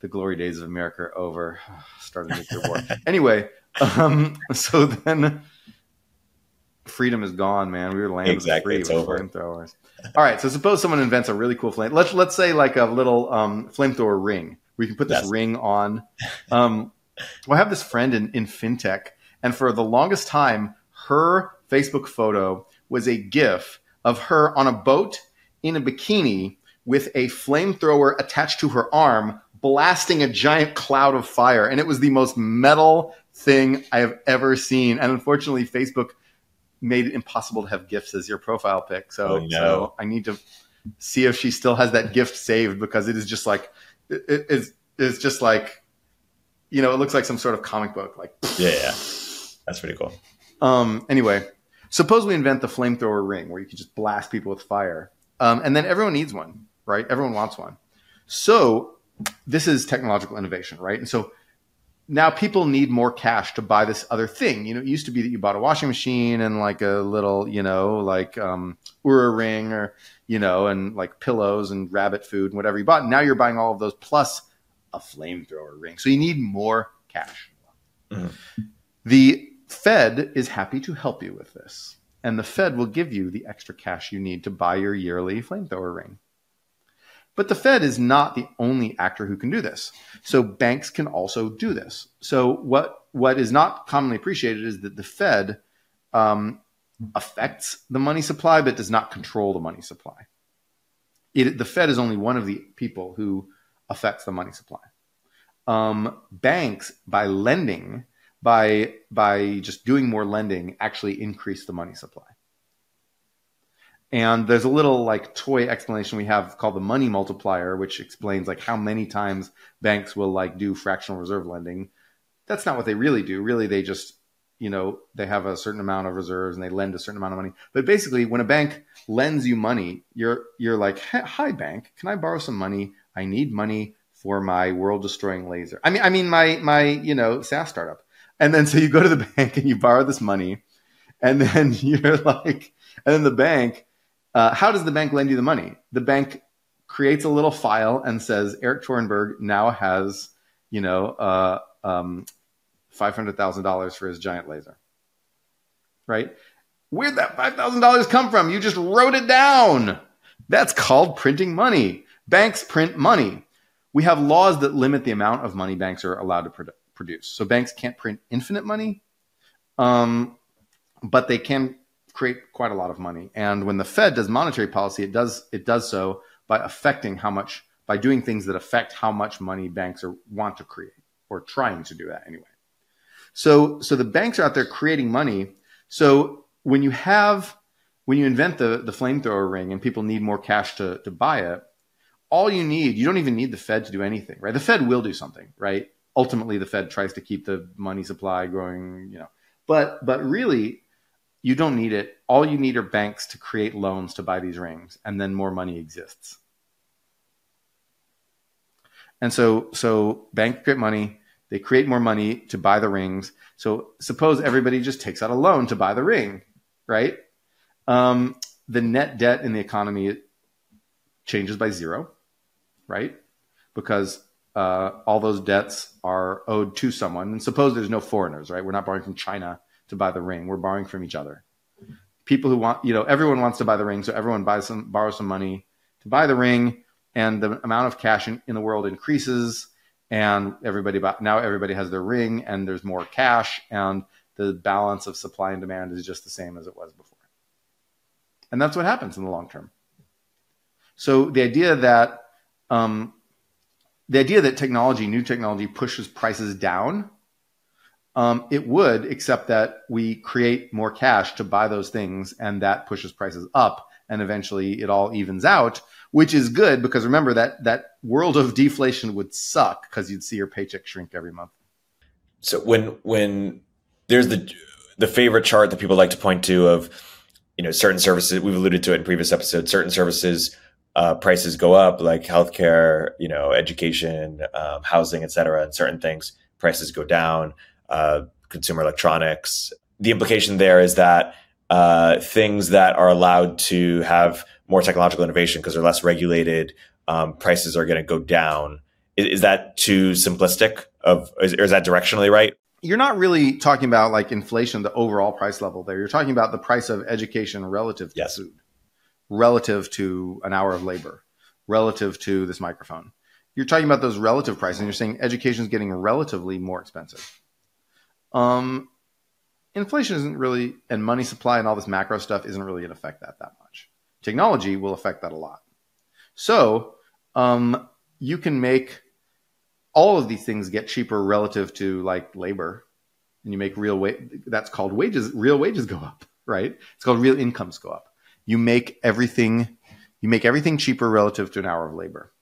The glory days of America are over. Started nuclear war. anyway, um, so then freedom is gone, man. We were land exactly, free with flamethrowers. All right, so suppose someone invents a really cool flame. Let's let's say like a little um, flamethrower ring you can put this yes. ring on. Um, well, I have this friend in, in fintech, and for the longest time, her Facebook photo was a GIF of her on a boat in a bikini with a flamethrower attached to her arm, blasting a giant cloud of fire. And it was the most metal thing I have ever seen. And unfortunately, Facebook made it impossible to have GIFs as your profile pic. So, oh, no. so I need to see if she still has that gift saved because it is just like it is it's just like you know it looks like some sort of comic book like yeah yeah that's pretty cool um anyway Suppose we invent the flamethrower ring where you can just blast people with fire. Um, and then everyone needs one, right? Everyone wants one. So this is technological innovation, right? And so now people need more cash to buy this other thing. You know, it used to be that you bought a washing machine and like a little, you know, like um, Oura ring or, you know, and like pillows and rabbit food and whatever you bought. Now you're buying all of those plus a flamethrower ring. So you need more cash. Mm-hmm. The Fed is happy to help you with this, and the Fed will give you the extra cash you need to buy your yearly flamethrower ring. But the Fed is not the only actor who can do this. So banks can also do this. So what what is not commonly appreciated is that the Fed um, affects the money supply, but does not control the money supply. It, the Fed is only one of the people who affects the money supply. Um, banks, by lending, by by just doing more lending actually increase the money supply. And there's a little like toy explanation we have called the money multiplier, which explains like how many times banks will like do fractional reserve lending. That's not what they really do. Really, they just you know they have a certain amount of reserves and they lend a certain amount of money. But basically, when a bank lends you money, you're you're like, "Hi, bank, can I borrow some money? I need money for my world destroying laser. I mean, I mean my my you know SaaS startup. And then so you go to the bank and you borrow this money, and then you're like, and then the bank, uh, how does the bank lend you the money? The bank creates a little file and says Erik Torenberg now has, you know, uh, um, five hundred thousand dollars for his giant laser. Right? Where'd that five thousand dollars come from? You just wrote it down. That's called printing money. Banks print money. We have laws that limit the amount of money banks are allowed to produce produce. So banks can't print infinite money, um, but they can create quite a lot of money. And when the Fed does monetary policy, it does it does so by affecting how much by doing things that affect how much money banks are want to create or trying to do that anyway. So so the banks are out there creating money. So when you have when you invent the the flamethrower ring and people need more cash to to buy it, all you need you don't even need the Fed to do anything, right? The Fed will do something, right? Ultimately the Fed tries to keep the money supply growing, you know. But but really you don't need it. All you need are banks to create loans to buy these rings and then more money exists. And so so banks create money, they create more money to buy the rings. So suppose everybody just takes out a loan to buy the ring, right? Um, the net debt in the economy changes by zero, right? Because uh, all those debts are owed to someone. And suppose there's no foreigners, right? We're not borrowing from China to buy the ring. We're borrowing from each other. people who want, you know, everyone wants to buy the ring, so everyone buys some, borrows some money to buy the ring, and the amount of cash in, in the world increases, and everybody now everybody has their ring, and there's more cash, and the balance of supply and demand is just the same as it was before, and that's what happens in the long term. So the idea that um, the idea that technology, new technology, pushes prices down um, it would, except that we create more cash to buy those things, and that pushes prices up, and eventually it all evens out, which is good because remember that that world of deflation would suck because you'd see your paycheck shrink every month. So when when there's the the favorite chart that people like to point to of you know certain services we've alluded to it in previous episodes certain services uh, prices go up like healthcare you know education um, housing et cetera and certain things prices go down uh, consumer electronics. The implication there is that uh, things that are allowed to have more technological innovation because they're less regulated, um, prices are going to go down. Is, is, that too simplistic? Of is, or is that directionally right? You're not really talking about like inflation, the overall price level there. You're talking about the price of education relative to yes. food, relative to an hour of labor, relative to this microphone. You're talking about those relative prices, and you're saying education is getting relatively more expensive. Um, inflation isn't really, and money supply and all this macro stuff isn't really going to affect that that much. Technology will affect that a lot. So um, you can make all of these things get cheaper relative to like labor, and you make real wage. That's called wages. Real wages go up, right? It's called real incomes go up. You make everything, you make everything cheaper relative to an hour of labor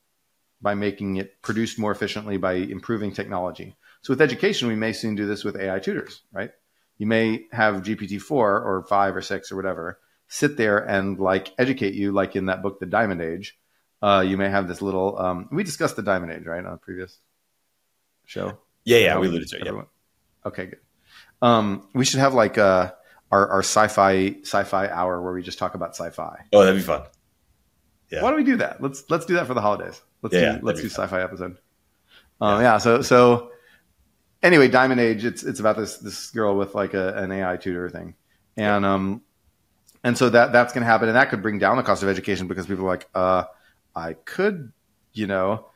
by making it produced more efficiently by improving technology. So with education, we may soon do this with AI tutors, right? You may have GPT-4 or 5 or 6 or whatever sit there and like educate you like in that book, The Diamond Age. Uh, you may have this little, um, we discussed the Diamond Age, right? On a previous show. Yeah. Yeah. We alluded to it. Yeah. Okay, good. Um, we should have like, uh, our, our sci-fi, sci-fi hour where we just talk about sci-fi. Oh, that'd be fun. Yeah. Why don't we do that? Let's, let's do that for the holidays. Let's yeah, do, let's do sci-fi episode. Um, yeah. yeah. So, so, anyway, Diamond Age. It's it's about this this girl with like a, an AI tutor thing, and um, and so that that's going to happen, and that could bring down the cost of education because people are like, uh, I could, you know,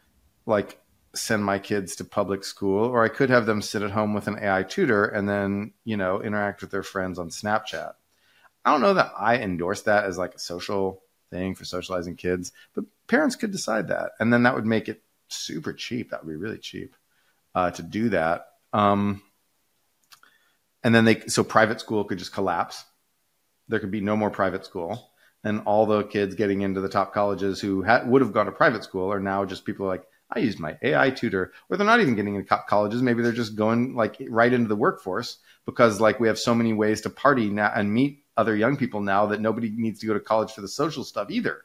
like send my kids to public school, or I could have them sit at home with an AI tutor and then you know interact with their friends on Snapchat. I don't know that I endorse that as like a social thing for socializing kids, but parents could decide that, and then that would make it super cheap. That would be really cheap uh, to do that. Um, and then they so private school could just collapse. There could be no more private school, and all the kids getting into the top colleges who ha- would have gone to private school are now just people like I used my AI tutor, or they're not even getting into colleges. Maybe they're just going like right into the workforce because like we have so many ways to party now and meet other young people now that nobody needs to go to college for the social stuff either.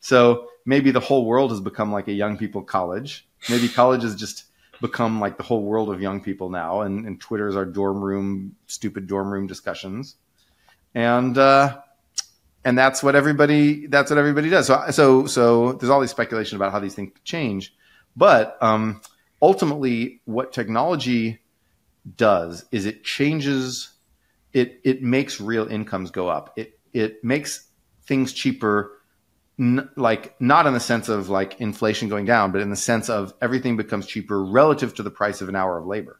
So maybe the whole world has become like a young people college. Maybe college is just become like the whole world of young people now, and, and Twitter is our dorm room, stupid dorm room discussions, and uh, and that's what everybody that's what everybody does. So so so there's all these speculation about how these things change, but um, ultimately, what technology does is it changes it it makes real incomes go up. It it makes things cheaper n- like not in the sense of like inflation going down, but in the sense of everything becomes cheaper relative to the price of an hour of labor.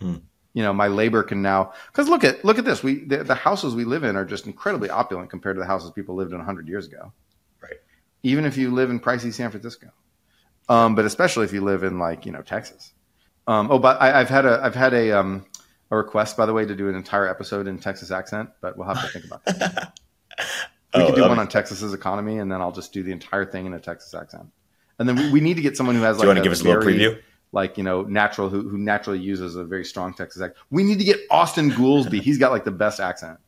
Hmm. You know, my labor can now because look at look at this. We the, the, houses we live in are just incredibly opulent compared to the houses people lived in hundred years ago. Right. Even if you live in pricey San Francisco, um, but especially if you live in like you know Texas. Um, oh, but I, have had a I've had a um, a request by the way to do an entire episode in Texas accent, but we'll have to think about that. We oh, could do one on Texas's economy, and then I'll just do the entire thing in a Texas accent. And then we, we need to get someone who has like. Do you want to give us a little preview? Like you know, natural who who naturally uses a very strong Texas accent. We need to get Austan Goolsbee. He's got like the best accent.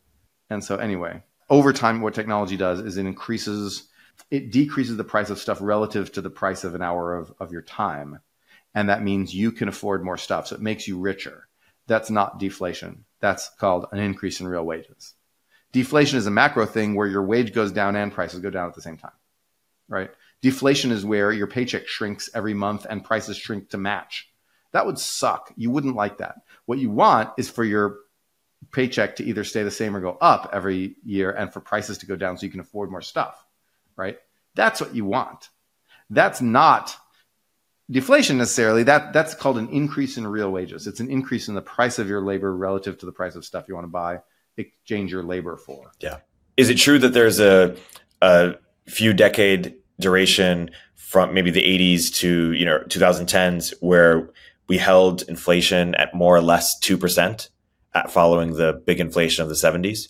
And so anyway, over time, what technology does is it increases, it decreases the price of stuff relative to the price of an hour of, of your time. And that means you can afford more stuff. So it makes you richer. That's not deflation. That's called an increase in real wages. Deflation is a macro thing where your wage goes down and prices go down at the same time, right? Deflation is where your paycheck shrinks every month and prices shrink to match. That would suck. You wouldn't like that. What you want is for your paycheck to either stay the same or go up every year and for prices to go down so you can afford more stuff, right? That's what you want. That's not deflation necessarily. That that's called an increase in real wages. It's an increase in the price of your labor relative to the price of stuff you want to buy, exchange your labor for. Yeah. Is it true that there's a a few decade duration from maybe the 80s to, you know, 2010s where we held inflation at more or less 2% at following the big inflation of the 70s?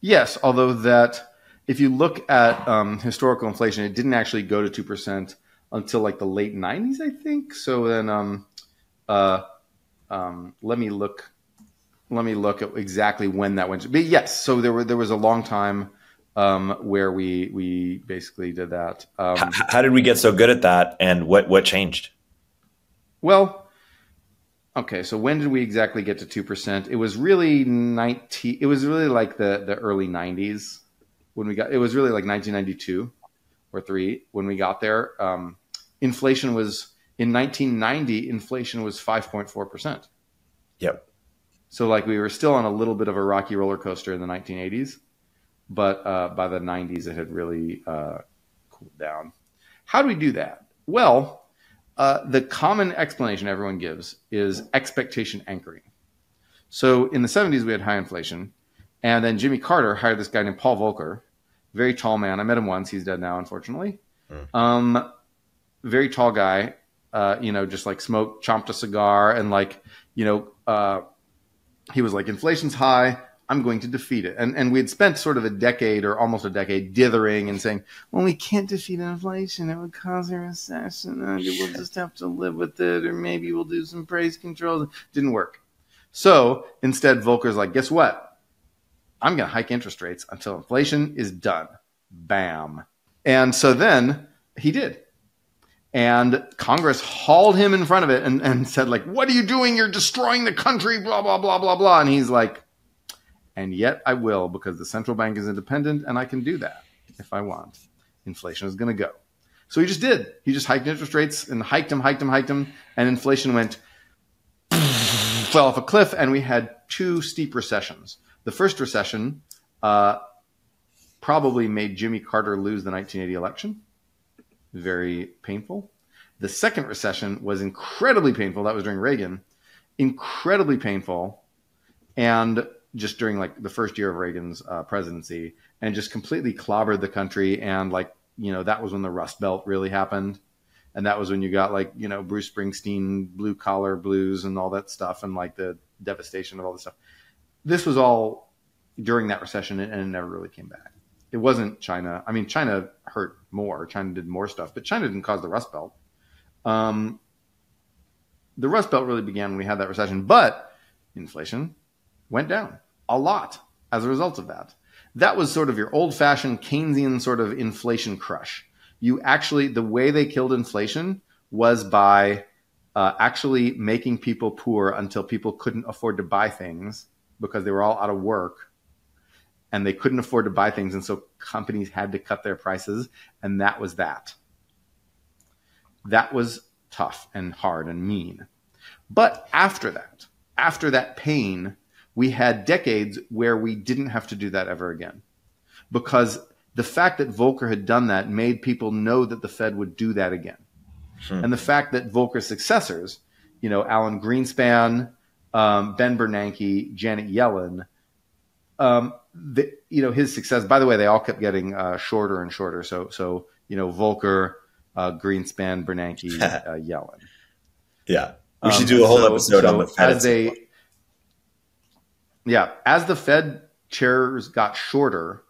Yes, although that if you look at um, historical inflation, it didn't actually go to 2% until like the late 90s, I think. So then um, uh, um, let me look let me look at exactly when that went. But yes, so there were there was a long time um, where we we basically did that. Um, how, how, did we get so good at that, and what what changed? Well, okay, so when did we exactly get to two percent? It was really nineteen. It was really like the the early nineties when we got. It was really like nineteen ninety two or three when we got there. Um, inflation was in 1990. Inflation was five point four percent. Yep. So like we were still on a little bit of a rocky roller coaster in the 1980s but uh, by the 90s it had really uh, cooled down. How do we do that? Well, uh, the common explanation everyone gives is expectation anchoring. So in the 70s we had high inflation, and then Jimmy Carter hired this guy named Paul Volcker, very tall man. I met him once; he's dead now, unfortunately. Mm. Um, very tall guy. Uh, you know, just like smoked, chomped a cigar, and like you know, uh, he was like, inflation's high I'm going to defeat it. And and we had spent sort of a decade or almost a decade dithering and saying, well, we can't defeat inflation. It would cause a recession. And we'll just have to live with it, or maybe we'll do some price controls. Didn't work. So instead, Volcker's like, guess what? I'm going to hike interest rates until inflation is done. Bam. And so then he did. And Congress hauled him in front of it and, and said, like, what are you doing? You're destroying the country, blah, blah, blah, blah, blah. And he's like, and yet I will because the central bank is independent and I can do that if I want. Inflation is going to go. So he just did. He just hiked interest rates and hiked them, hiked them, hiked them, and inflation went fell off a cliff, and we had two steep recessions. The first recession uh, probably made Jimmy Carter lose the 1980 election. Very painful. The second recession was incredibly painful. That was during Reagan. Incredibly painful. And just during like the first year of Reagan's uh, presidency and just completely clobbered the country. And like, you know, that was when the Rust Belt really happened. And that was when you got like, you know, Bruce Springsteen, blue collar blues and all that stuff and like the devastation of all this stuff. This was all during that recession and it never really came back. It wasn't China. I mean, China hurt more. China did more stuff, but China didn't cause the Rust Belt. Um, the Rust Belt really began when we had that recession, but inflation went down a lot as a result of that. That was sort of your old fashioned Keynesian sort of inflation crush. You actually, the way they killed inflation was by uh, actually making people poor until people couldn't afford to buy things because they were all out of work and they couldn't afford to buy things. And so companies had to cut their prices. And that was that. That was tough and hard and mean. But after that, after that pain, we had decades where we didn't have to do that ever again because the fact that Volcker had done that made people know that the Fed would do that again. Hmm. And the fact that Volcker's successors, you know, Alan Greenspan, um, Ben Bernanke, Janet Yellen, um, the, you know, his success, by the way, they all kept getting uh, shorter and shorter. So, so, you know, Volcker, uh, Greenspan, Bernanke, uh, Yellen. Yeah. We should do a whole um, so, episode so on the Fed. As they, yeah, as the Fed chairs got shorter,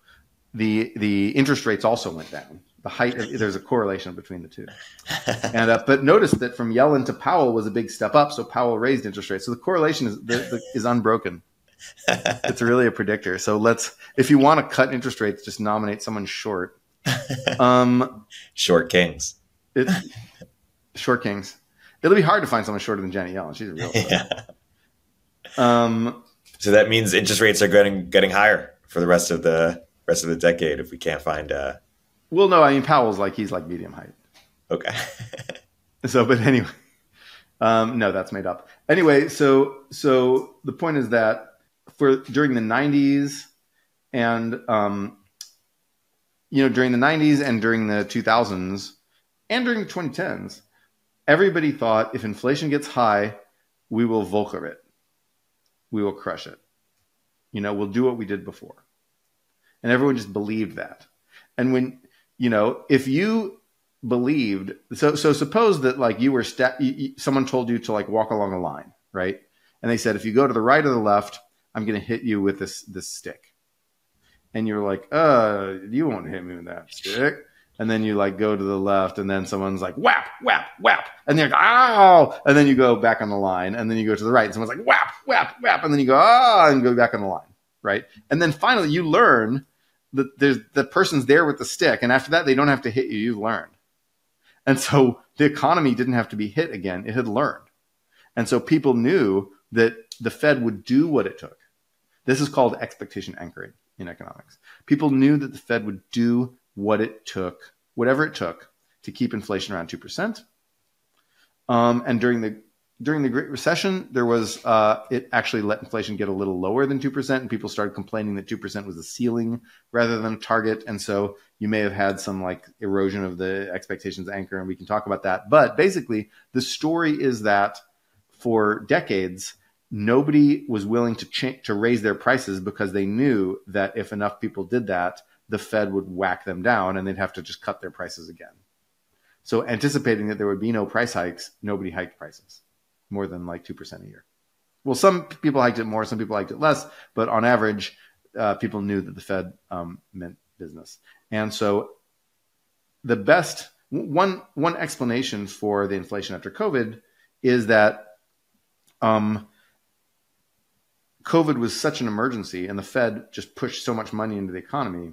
the the interest rates also went down. The height there's a correlation between the two. And uh, but notice that from Yellen to Powell was a big step up. So Powell raised interest rates. So the correlation is the, the, is unbroken. it's really a predictor. So let's if you want to cut interest rates, just nominate someone short. Um, short kings. It, short kings. It'll be hard to find someone shorter than Janet Yellen. She's a real. Yeah. Um, so that means interest rates are getting getting higher for the rest of the rest of the decade if we can't find. Uh... Well, no, I mean Powell's like he's like medium height. Okay. so, but anyway, um, no, that's made up. Anyway, so so the point is that for during the 90s and um, you know during the 90s and during the 2000s and during the 2010s everybody thought if inflation gets high we will Volcker it we will crush it you know we'll do what we did before and everyone just believed that and when you know if you believed so so suppose that like you were sta- someone told you to like walk along a line right? And they said if you go to the right or the left i'm going to hit you with this this stick. And you're like uh you won't hit me with that stick. And then you like go to the left and then someone's like whap whap whap. And they're like ow! And then you go back on the line and then you go to the right and someone's like whap whap whap. And then you go ah and go back on the line right? And then finally you learn there's the person's there with the stick and after that they don't have to hit you you've learned and so the economy didn't have to be hit again. It had learned. And so people knew that the Fed would do what it took. This is called expectation anchoring in economics. People knew that the Fed would do what it took, whatever it took, to keep inflation around 2%. Um, and during the during the Great Recession, there was uh, it actually let inflation get a little lower than two percent, and people started complaining that two percent was a ceiling rather than a target, and so you may have had some like erosion of the expectations anchor, and we can talk about that. But basically, the story is that for decades, nobody was willing to cha- to raise their prices because they knew that if enough people did that, the Fed would whack them down, and they'd have to just cut their prices again. So, anticipating that there would be no price hikes, nobody hiked prices more than like 2% a year. Well, some people liked it more, some people liked it less, but on average, uh, people knew that the Fed um, meant business. And so the best one one explanation for the inflation after COVID is that um, COVID was such an emergency, and the Fed just pushed so much money into the economy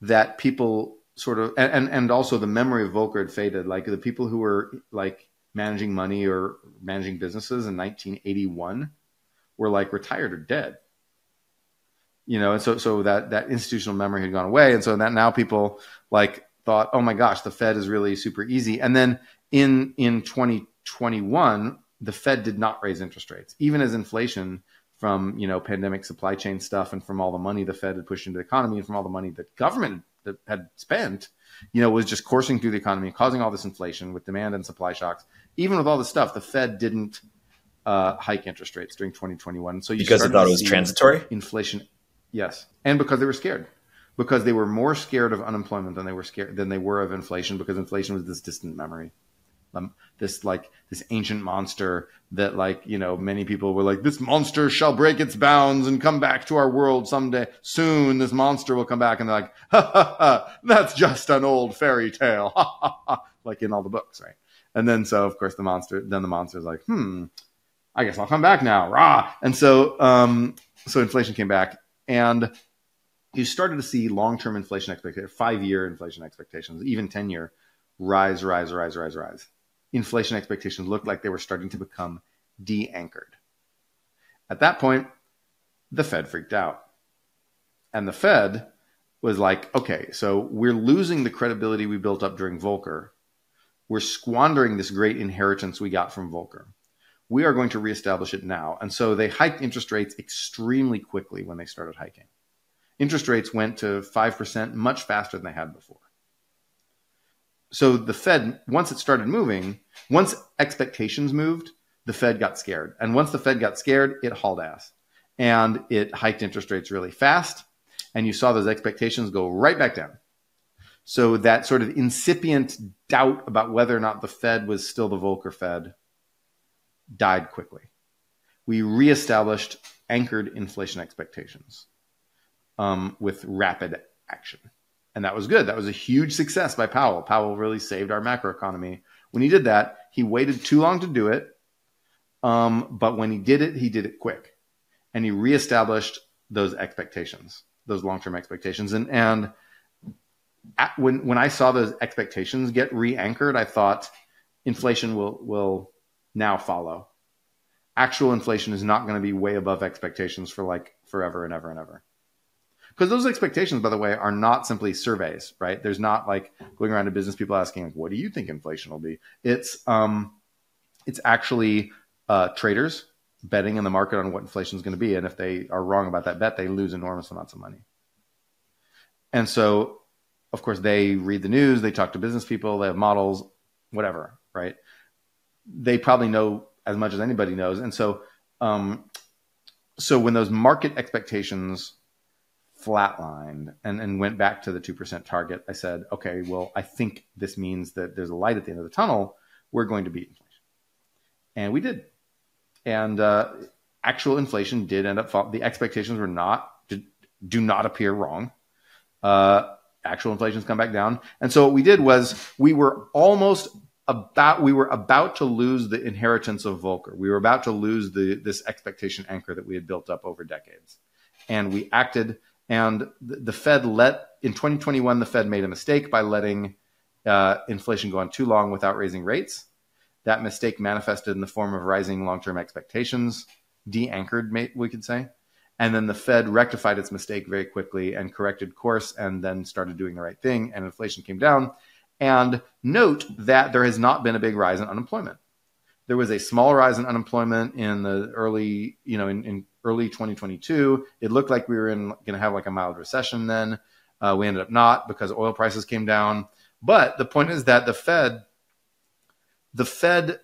that people sort of and and also the memory of Volcker had faded. Like the people who were like managing money or managing businesses in 1981 were like retired or dead. You know, and so so that that institutional memory had gone away, and so that now people like thought, oh my gosh, the Fed is really super easy. And then in in 2021, the Fed did not raise interest rates, even as inflation from you know pandemic supply chain stuff and from all the money the Fed had pushed into the economy and from all the money that government had spent, you know, was just coursing through the economy, causing all this inflation with demand and supply shocks even with all this stuff, the Fed didn't uh, hike interest rates during 2021. So because they thought it was transitory inflation. Yes, and because they were scared, because they were more scared of unemployment than they were scared than they were of inflation, because inflation was this distant memory, um, this like this ancient monster that like you know many people were like this monster shall break its bounds and come back to our world someday soon. This monster will come back, and they're like, ha ha ha, that's just an old fairy tale, ha ha ha, like in all the books, right? And then so of course the monster then the monster's like, hmm, I guess I'll come back now. Rah. And so um, so inflation came back and you started to see long-term inflation expectations, five-year inflation expectations, even 10-year rise, rise, rise, rise, rise. Inflation expectations looked like they were starting to become de-anchored. At that point, the Fed freaked out. And the Fed was like, okay, so we're losing the credibility we built up during Volcker we're squandering this great inheritance we got from Volcker. We are going to reestablish it now. And so they hiked interest rates extremely quickly when they started hiking. Interest rates went to 5% much faster than they had before. So the Fed, once it started moving, once expectations moved, the Fed got scared. And once the Fed got scared, it hauled ass. And it hiked interest rates really fast. And you saw those expectations go right back down. So that sort of incipient doubt about whether or not the Fed was still the Volcker Fed died quickly. We reestablished anchored inflation expectations um, with rapid action. And that was good. That was a huge success by Powell. Powell really saved our macroeconomy. When he did that, he waited too long to do it. Um, but when he did it, he did it quick. And he reestablished those expectations, those long term expectations. And, and at, when when I saw those expectations get re-anchored, I thought inflation will will now follow. Actual inflation is not going to be way above expectations for like forever and ever and ever. Because those expectations, by the way, are not simply surveys, right? There's not like going around to business people asking, "What do you think inflation will be?" It's um, it's actually uh, traders betting in the market on what inflation is going to be. And if they are wrong about that bet, they lose enormous amounts of money. And so, of course, they read the news, they talk to business people, they have models, whatever, right? They probably know as much as anybody knows. And so, um, so when those market expectations flatlined and, and went back to the 2% target, I said, okay, well, I think this means that there's a light at the end of the tunnel. We're going to beat inflation. And we did. And uh, actual inflation did end up falling. The expectations were not, did, do not appear wrong. Uh, actual inflation's come back down. And so what we did was we were almost about we were about to lose the inheritance of Volcker. We were about to lose the this expectation anchor that we had built up over decades. And we acted and the, the Fed let in 2021 the Fed made a mistake by letting uh, inflation go on too long without raising rates. That mistake manifested in the form of rising long-term expectations, de-anchored, we could say. And then the Fed rectified its mistake very quickly and corrected course and then started doing the right thing and inflation came down. And note that there has not been a big rise in unemployment. There was a small rise in unemployment in the early, you know, in, in early 2022. It looked like we were in going to have like a mild recession then. Uh, we ended up not because oil prices came down. But the point is that the Fed, the Fed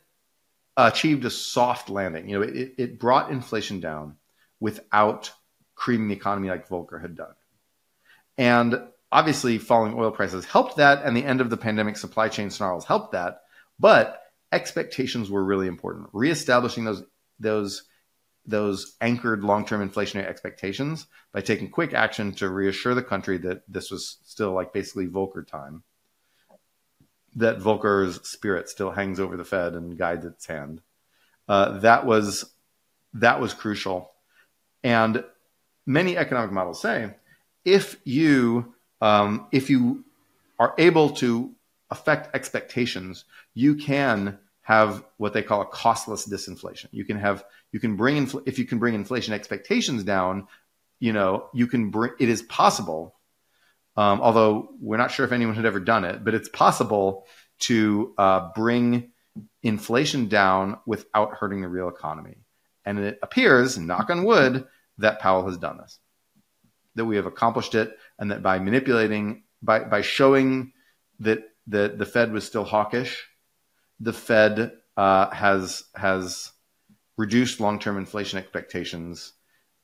achieved a soft landing. You know, it, it brought inflation down without creaming the economy like Volcker had done. And obviously, falling oil prices helped that, and the end of the pandemic supply chain snarls helped that. But expectations were really important. Reestablishing those those those anchored long-term inflationary expectations by taking quick action to reassure the country that this was still like basically Volcker time. That Volcker's spirit still hangs over the Fed and guides its hand. Uh, that was that was crucial. And many economic models say if you um, if you are able to affect expectations, you can have what they call a costless disinflation. You can have you can bring infl- if you can bring inflation expectations down, you know you can bring. It is possible, um, although we're not sure if anyone had ever done it, but it's possible to uh, bring inflation down without hurting the real economy. And it appears, knock on wood, that Powell has done this, that we have accomplished it, and that by manipulating, by, by showing that the, the Fed was still hawkish, the Fed uh, has, has reduced long term inflation expectations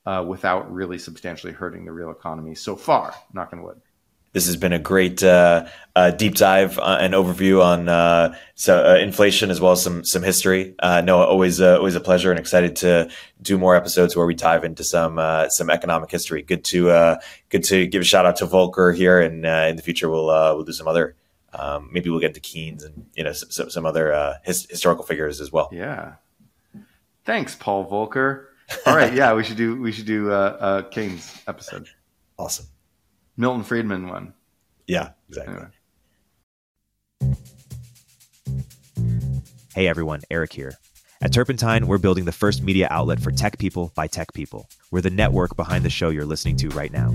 uh, without really substantially hurting the real economy so far, knock on wood. This has been a great uh, uh, deep dive uh, and overview on uh, so, uh, inflation as well as some some history. Uh, Noah, always always a pleasure and excited to do more episodes where we dive into some some economic history. Good to good to give a shout out to Volcker here, and in the future we'll we'll do some other. Um, maybe we'll get to Keynes and you know some, some other his, historical figures as well. Yeah. Thanks, Paul Volcker. All right, yeah, we should do we should do a Keynes episode. Awesome. Milton Friedman one. Yeah, exactly. Anyway. Hey everyone, Erik here. At Turpentine, we're building the first media outlet for tech people by tech people. We're the network behind the show you're listening to right now.